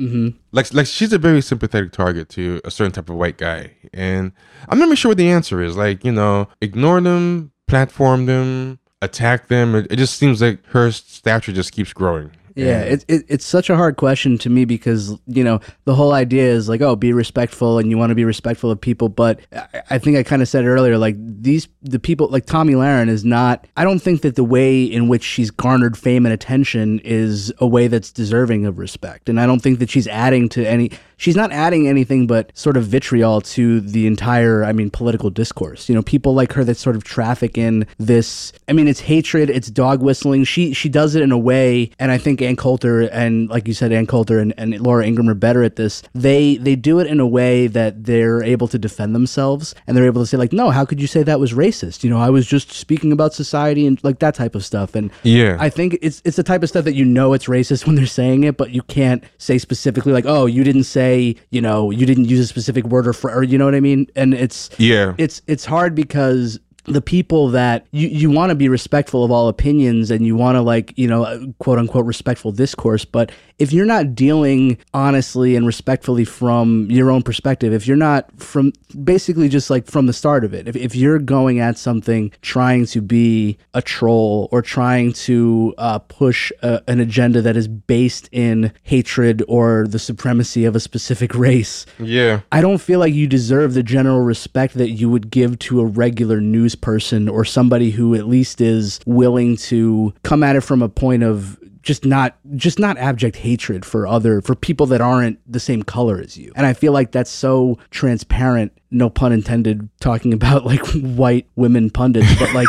like like she's a very sympathetic target to a certain type of white guy. And i'm not even sure what the answer is. Like you know ignore them platform them attack them. It, it just seems like her stature just keeps growing Yeah, it, it, it's such a hard question to me because, you know, the whole idea is like, oh, be respectful and you want to be respectful of people. But I, I think I kind of said earlier, like these, the people, like Tomi Lahren is not, I don't think that the way in which she's garnered fame and attention is a way that's deserving of respect. And I don't think that she's adding to any, she's not adding anything but sort of vitriol to the entire, I mean, political discourse. You know, people like her that sort of traffic in this, I mean, it's hatred, it's dog whistling. She, she does it in a way, and I think Ann Coulter and like you said, Ann Coulter and, and Laura Ingraham are better at this. They they do it in a way that they're able to defend themselves and they're able to say like, no, how could you say that was racist? You know, I was just speaking about society and like that type of stuff. And Yeah. I think it's it's the type of stuff that you know it's racist when they're saying it, but you can't say specifically like, oh, you didn't say, you know, you didn't use a specific word or fr- or you know what I mean? And it's yeah it's it's hard because the people that you, you want to be respectful of all opinions and you want to like you know quote unquote respectful discourse but if you're not dealing honestly and respectfully from your own perspective if you're not from basically just like from the start of it if, if you're going at something trying to be a troll or trying to uh, push a, an agenda that is based in hatred or the supremacy of a specific race yeah. I don't feel like you deserve the general respect that you would give to a regular news person or somebody who at least is willing to come at it from a point of just not just not abject hatred for other for people that aren't the same color as you. And I feel like that's so transparent, no pun intended, talking about like white women pundits, but like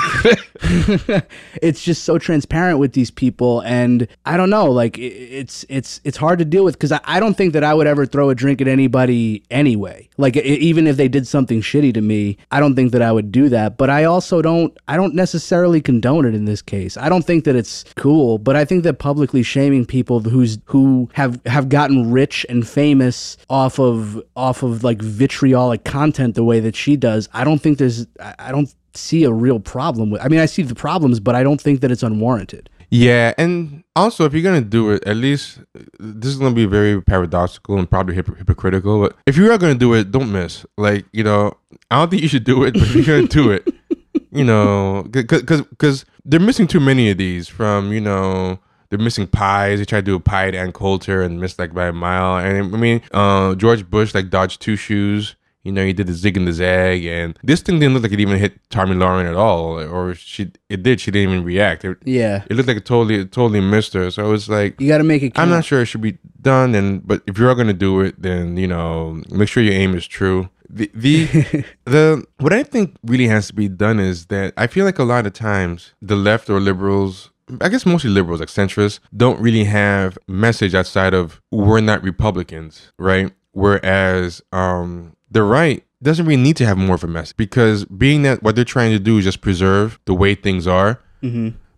it's just so transparent with these people. And i don't know like it's it's it's hard to deal with because I, I don't think that i would ever throw a drink at anybody anyway. Like i- even if they did something shitty to me i don't think that i would do that. But i also don't i don't necessarily condone it in this case. I don't think that it's cool but i think that publicly shaming people who's who have have gotten rich and famous off of off of like vitriolic content the way that she does i don't think there's i don't see a real problem with. I mean, I see the problems, but I don't think that it's unwarranted. Yeah, and also if you're gonna do it, at least this is gonna be very paradoxical and probably hypo- hypocritical. But if you are gonna do it, don't miss. Like you know, I don't think you should do it, but if you're gonna do it, you know, because because they're missing too many of these. From you know, they're missing pies. They tried to do a pie at Ann Coulter and missed like by a mile. And I mean, uh, George Bush like dodged two shoes. You know, he did the zig and the zag, and this thing didn't look like it even hit Tomi Lahren at all, or she it did. She didn't even react. It, Yeah. it looked like it totally it totally missed her. So it's like You got to make it. I'm not sure it should be done, and but if you're gonna do it, then you know make sure your aim is true. The the the what I think really has to be done is that I feel like a lot of times the left or liberals. I guess mostly liberals, like centrists, don't really have message outside of we're not Republicans, right? Whereas um, the right doesn't really need to have more of a message because being that what they're trying to do is just preserve the way things are,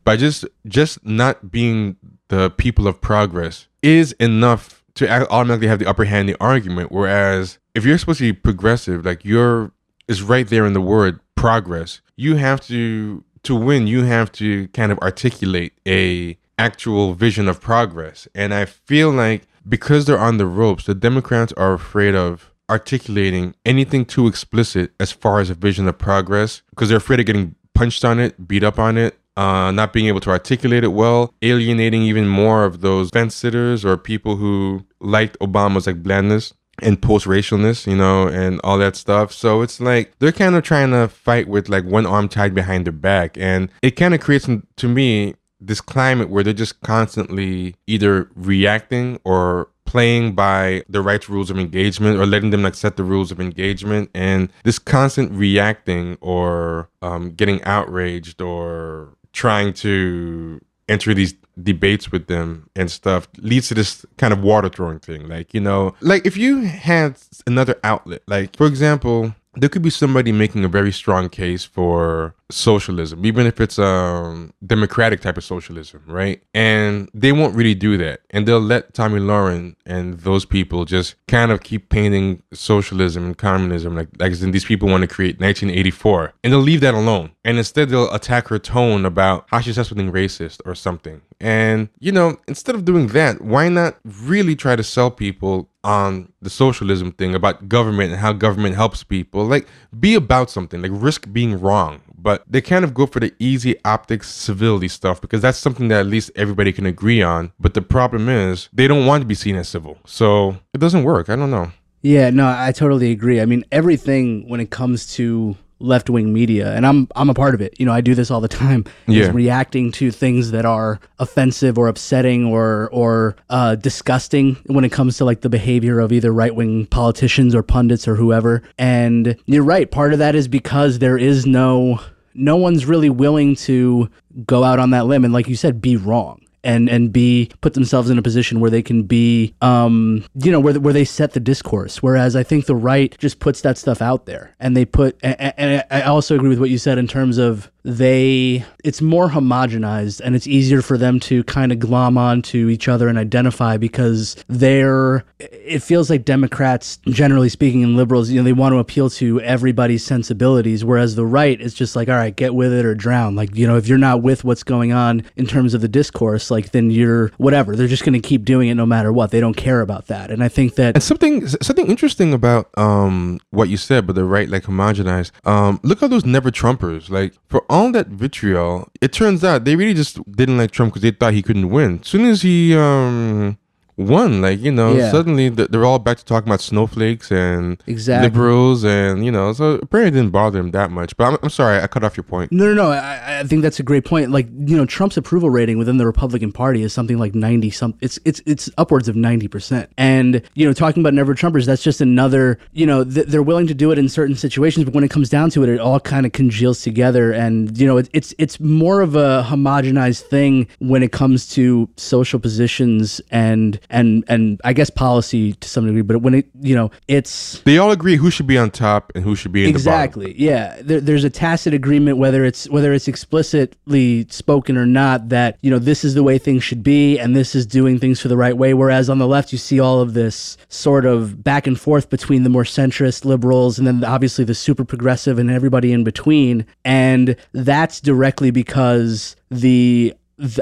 by just just not being the people of progress is enough to automatically have the upper hand in the argument. Whereas if you're supposed to be progressive, like you're is right there in the word progress, you have to to win. You have to kind of articulate a actual vision of progress. And I feel like because they're on the ropes, the Democrats are afraid of articulating anything too explicit as far as a vision of progress because they're afraid of getting punched on it, beat up on it, uh, not being able to articulate it well, alienating even more of those fence sitters or people who liked Obama's like blandness and post racialness, you know, and all that stuff. So it's like they're kind of trying to fight with like one arm tied behind their back. And it kind of creates, to me, this climate where they're just constantly either reacting or playing by the right rules of engagement or letting them like set the rules of engagement and this constant reacting or um, getting outraged or trying to enter these debates with them and stuff leads to this kind of water throwing thing. Like you know like if you had another outlet like for example there could be somebody making a very strong case for socialism, even if it's um democratic type of socialism, right? And they won't really do that. And they'll let Tomi Lahren and those people just kind of keep painting socialism and communism like like as in these people want to create 1984. And they'll leave that alone. And instead they'll attack her tone about how she said something racist or something. And you know, instead of doing that, why not really try to sell people on the socialism thing about government and how government helps people. Like, be about something, like, risk being wrong. But they kind of go for the easy optics civility stuff because that's something that at least everybody can agree on. But the problem is, they don't want to be seen as civil. So it doesn't work. I don't know. Yeah, no, I totally agree. I mean, everything when it comes to left wing media, and I'm I'm a part of it. You know, I do this all the time. Yeah. Is reacting to things that are offensive or upsetting or or uh, disgusting when it comes to like the behavior of either right wing politicians or pundits or whoever. And you're right. Part of that is because there is no no one's really willing to go out on that limb and, like you said, be wrong and and be put themselves in a position where they can be um you know where where they set the discourse. Whereas i think the right just puts that stuff out there and they put and, and i also agree with what you said in terms of they it's more homogenized and it's easier for them to kind of glom onto each other and identify because they're it feels like democrats generally speaking and liberals you know they want to appeal to everybody's sensibilities whereas the right is just like all right get with it or drown like you know if you're not with what's going on in terms of the discourse like then you're whatever they're just going to keep doing it no matter what they don't care about that and i think that And something something interesting about um what you said, but the right like homogenized. Um, look at those never Trumpers. Like for all that vitriol, it turns out they really just didn't like Trump because they thought he couldn't win. As soon as he um won, like you know, Yeah. suddenly they're all back to talking about snowflakes and Exactly. liberals, and you know, so apparently it didn't bother him that much. But I'm, I'm sorry, I cut off your point. No, no, no. I, I think that's a great point. Like, you know, Trump's approval rating within the Republican Party is something like ninety some. It's it's it's upwards of ninety percent. And you know, talking about never Trumpers, that's just another. You know, th- they're willing to do it in certain situations, but when it comes down to it, it all kind of congeals together. And you know, it, it's it's more of a homogenized thing when it comes to social positions and and and I guess policy to some degree. But when it, you know, it's They all agree who should be on top and who should be in the bottom. exactly yeah there, there's a tacit agreement whether it's whether it's explicitly spoken or not that you know this is the way things should be and this is doing things for the right way whereas on the left you see all of this sort of back and forth between the more centrist liberals and then obviously the super progressive and everybody in between and that's directly because the th-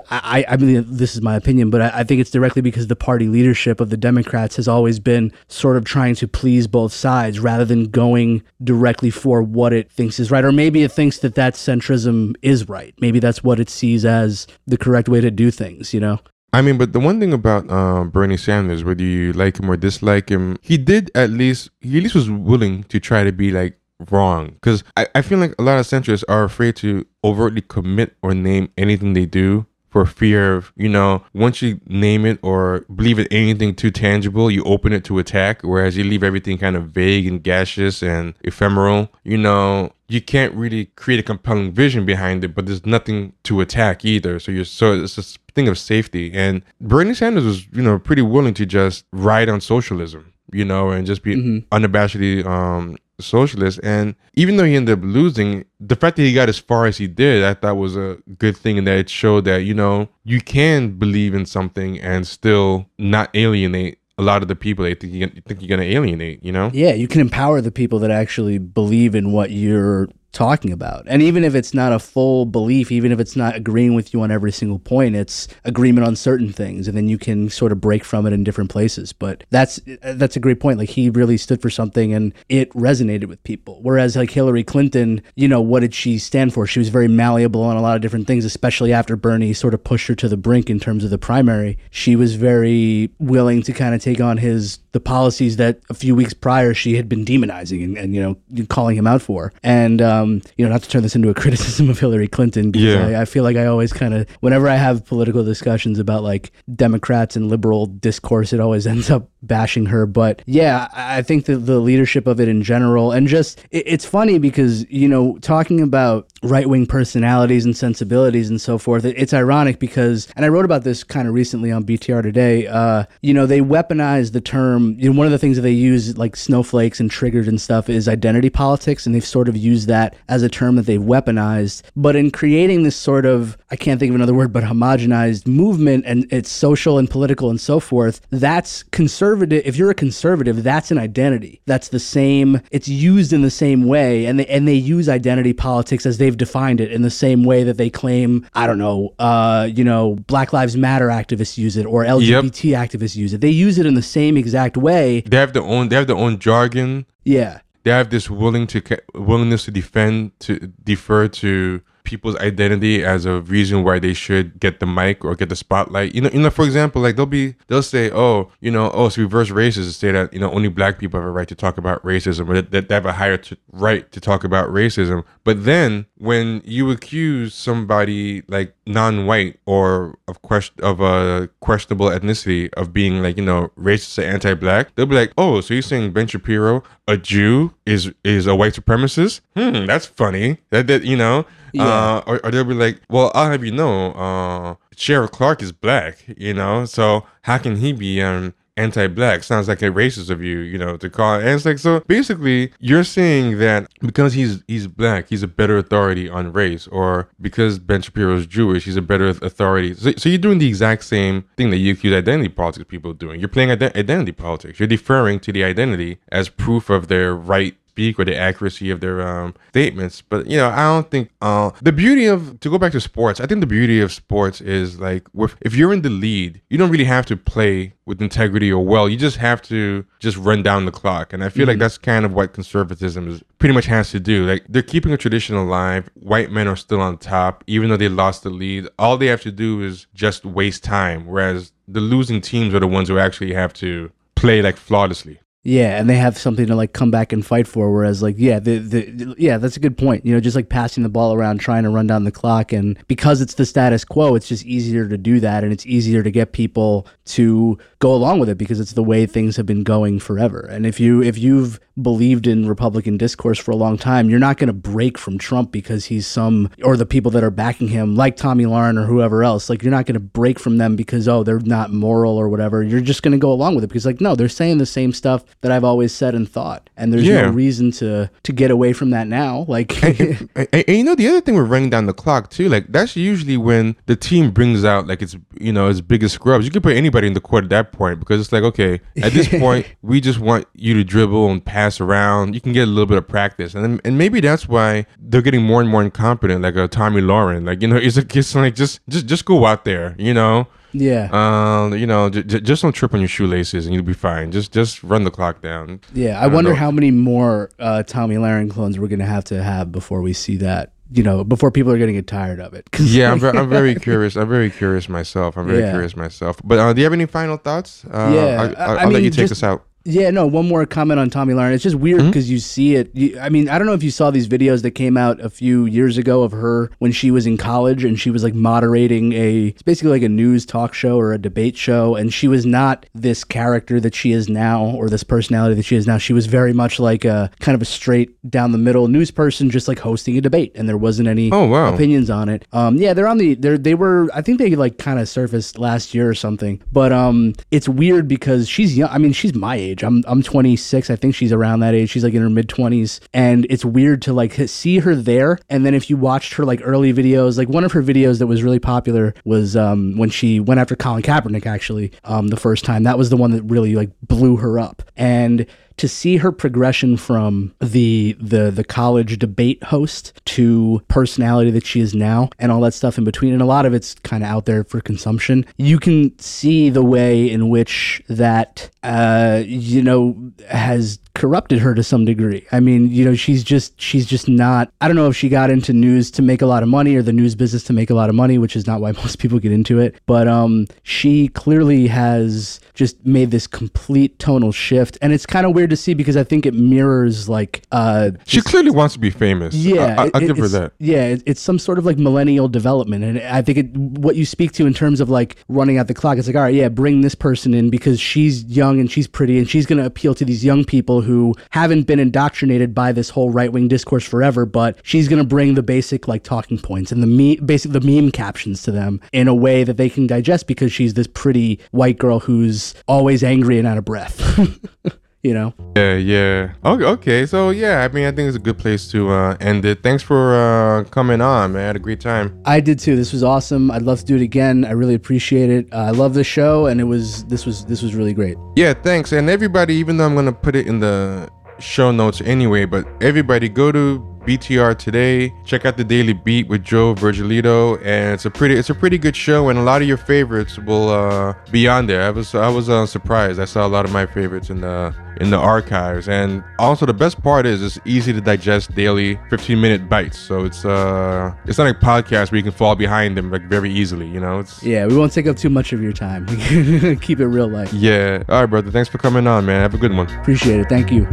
I, I mean, this is my opinion, but I, I think it's directly because the party leadership of the Democrats has always been sort of trying to please both sides rather than going directly for what it thinks is right. Or maybe it thinks that that centrism is right. Maybe that's what it sees as the correct way to do things, you know? I mean, but the one thing about um, Bernie Sanders, whether you like him or dislike him, he did at least he at least was willing to try to be like wrong. Because I, I feel like a lot of centrists are afraid to overtly commit or name anything they do for fear of, you know, once you name it or believe it anything too tangible, you open it to attack. Whereas you leave everything kind of vague and gaseous and ephemeral, you know, you can't really create a compelling vision behind it, but there's nothing to attack either. So you're so it's just thing of safety. And Bernie Sanders was, you know, pretty willing to just ride on socialism, you know, and just be mm-hmm. unabashedly um socialist. And even though he ended up losing, the fact that he got as far as he did, I thought was a good thing, and that it showed that you know you can believe in something and still not alienate a lot of the people they think you think you're to alienate. You know? Yeah, you can empower the people that actually believe in what you're talking about. And even if it's not a full belief, even if it's not agreeing with you on every single point, it's agreement on certain things and then you can sort of break from it in different places. But that's that's a great point. Like he really stood for something and it resonated with people. Whereas like Hillary Clinton, you know, what did she stand for? She was very malleable on a lot of different things, especially after Bernie sort of pushed her to the brink in terms of the primary. She was very willing to kind of take on his the policies that a few weeks prior she had been demonizing and, and you know calling him out for. And um, Um, you know, not to turn this into a criticism of Hillary Clinton, because yeah. I, I feel like I always kind of whenever I have political discussions about like Democrats and liberal discourse, it always ends up bashing her. But yeah, I think that the leadership of it in general, and just it, it's funny because you know talking about right wing personalities and sensibilities and so forth. It's ironic because, and I wrote about this kind of recently on BTR today. Uh, you know, they weaponize the term. You know, one of the things that they use, like snowflakes and triggered and stuff, is identity politics, and they've sort of used that as a term that they've weaponized. But in creating this sort of, I can't think of another word, but homogenized movement, and it's social and political and so forth. That's conservative. If you're a conservative, that's an identity. That's the same. It's used in the same way, and they and they use identity politics as they they've defined it in the same way that they claim, I don't know, uh, you know, Black Lives Matter activists use it or LGBT yep. activists use it. They use it in the same exact way. They have their own. They have their own jargon. Yeah. They have this willing to willingness to defend to defer to people's identity as a reason why they should get the mic or get the spotlight. You know, you know, for example, like they'll be they'll say, oh, you know, oh, it's reverse racism. Say that you know only black people have a right to talk about racism, or that they have a higher right to talk about racism. But then when you accuse somebody like non-white or of question of a questionable ethnicity of being like you know racist or anti-black, they'll be like, oh, so you're saying Ben Shapiro, a Jew, is is a white supremacist? Hmm, that's funny. That that you know. Yeah. Uh, or, or, they'll be like, well, I'll have you know, uh, Sheriff Clarke is black, you know, so how can he be um, anti-black? Sounds like a racist of you, you know, to call. It. And it's like, so basically, you're saying that because he's he's black, he's a better authority on race, or because Ben Shapiro is Jewish, he's a better authority. So, so you're doing the exact same thing that you accuse identity politics people doing. You're playing ident- identity politics. You're deferring to the identity as proof of their right speak or the accuracy of their um, statements. But you know, I don't think uh, the beauty of to go back to sports. I think the beauty of sports is like with, if you're in the lead, you don't really have to play with integrity or well. You just have to just run down the clock. And I feel mm-hmm. like that's kind of what conservatism is pretty much has to do. Like they're keeping a tradition alive. White men are still on top, even though they lost the lead. All they have to do is just waste time. Whereas the losing teams are the ones who actually have to play like flawlessly. Yeah, and they have something to like come back and fight for. Whereas, like, yeah, the, the yeah, that's a good point. You know, just like passing the ball around, trying to run down the clock, and because it's the status quo, it's just easier to do that, and it's easier to get people to go along with it because it's the way things have been going forever. And if you if you've believed in Republican discourse for a long time, you're not going to break from Trump because he's some or the people that are backing him, like Tomi Lahren or whoever else. Like, you're not going to break from them because oh, they're not moral or whatever. You're just going to go along with it because like no, they're saying the same stuff that I've always said and thought, and there's yeah. no reason to to get away from that now. Like, and, and, and, you know, the other thing we're running down the clock too. Like, that's usually when the team brings out like it's you know its biggest scrubs. You could put anybody in the court at that point because it's like okay, at this point we just want you to dribble and pass around. You can get a little bit of practice, and then, and maybe that's why they're getting more and more incompetent. Like a Tomi Lahren. like you know, it's, like, it's like just just just go out there, you know yeah. Um, you know, j- j- just don't trip on your shoelaces and you'll be fine. Just just run the clock down. Yeah, I, I wonder know. how many more uh, Tomi Lahren clones we're gonna have to have before we see that you know before people are going to get tired of it Yeah, I'm, I'm very curious. I'm very curious myself. I'm very Yeah. curious myself. But uh, do you have any final thoughts? Uh, Yeah, I will let mean, you take just- us out. Yeah, no, one more comment on Tomi Lahren. It's just weird Mm-hmm. because you see it. You, I mean, I don't know if you saw these videos that came out a few years ago of her when she was in college and she was like moderating a, it's basically like a news talk show or a debate show. And she was not this character that she is now or this personality that she is now. She was very much like a kind of a straight down the middle news person, just like hosting a debate. And there wasn't any Oh, wow. opinions on it. Um, yeah, they're on the they're they were I think they like kind of surfaced last year or something. But um, it's weird because she's young. I mean, she's my age. I'm I'm 26. I think she's around that age. She's like in her mid 20s, and it's weird to like see her there. And then if you watched her like early videos, like one of her videos that was really popular was um when she went after Colin Kaepernick actually um the first time. That was the one that really like blew her up. And to see her progression from the the the college debate host to personality that she is now and all that stuff in between. And a lot of it's kind of out there for consumption. You can see the way in which that uh you know has corrupted her to some degree i mean you know she's just she's just not i don't know if she got into news to make a lot of money or the news business to make a lot of money which is not why most people get into it but um she clearly has just made this complete tonal shift and it's kind of weird to see because i think it mirrors like uh She clearly wants to be famous. yeah, I, I, it- give her that. Yeah, it, it's some sort of like millennial development, and I think it, what you speak to in terms of like running out the clock. It's like, all right, yeah, bring this person in because she's young and she's pretty, and she's going to appeal to these young people who haven't been indoctrinated by this whole right wing discourse forever. But she's going to bring the basic like talking points and the me- basic the meme captions to them in a way that they can digest because she's this pretty white girl who's always angry and out of breath. you know. Yeah, yeah. Okay, okay. So yeah, I mean, I think it's a good place to uh, end it. Thanks for uh, coming on, man. I had a great time. I did too. This was awesome. I'd love to do it again. I really appreciate it. Uh, I love the show, and it was this was this was really great. Yeah, thanks. And everybody, even though I'm gonna put it in the show notes anyway, but everybody go to BTR today. Check out the Daily Beat with Joe Virgillito, and it's a pretty it's a pretty good show, and a lot of your favorites will uh, be on there. I was I was uh, surprised. I saw a lot of my favorites in the in the archives, and also the best part is it's easy to digest daily 15 minute bites. So it's uh it's not like podcasts where you can fall behind them like very easily. You know, it's Yeah, we won't take up too much of your time. Keep it real life. yeah. All right, brother. Thanks for coming on, man. Have a good one. Appreciate it. Thank you.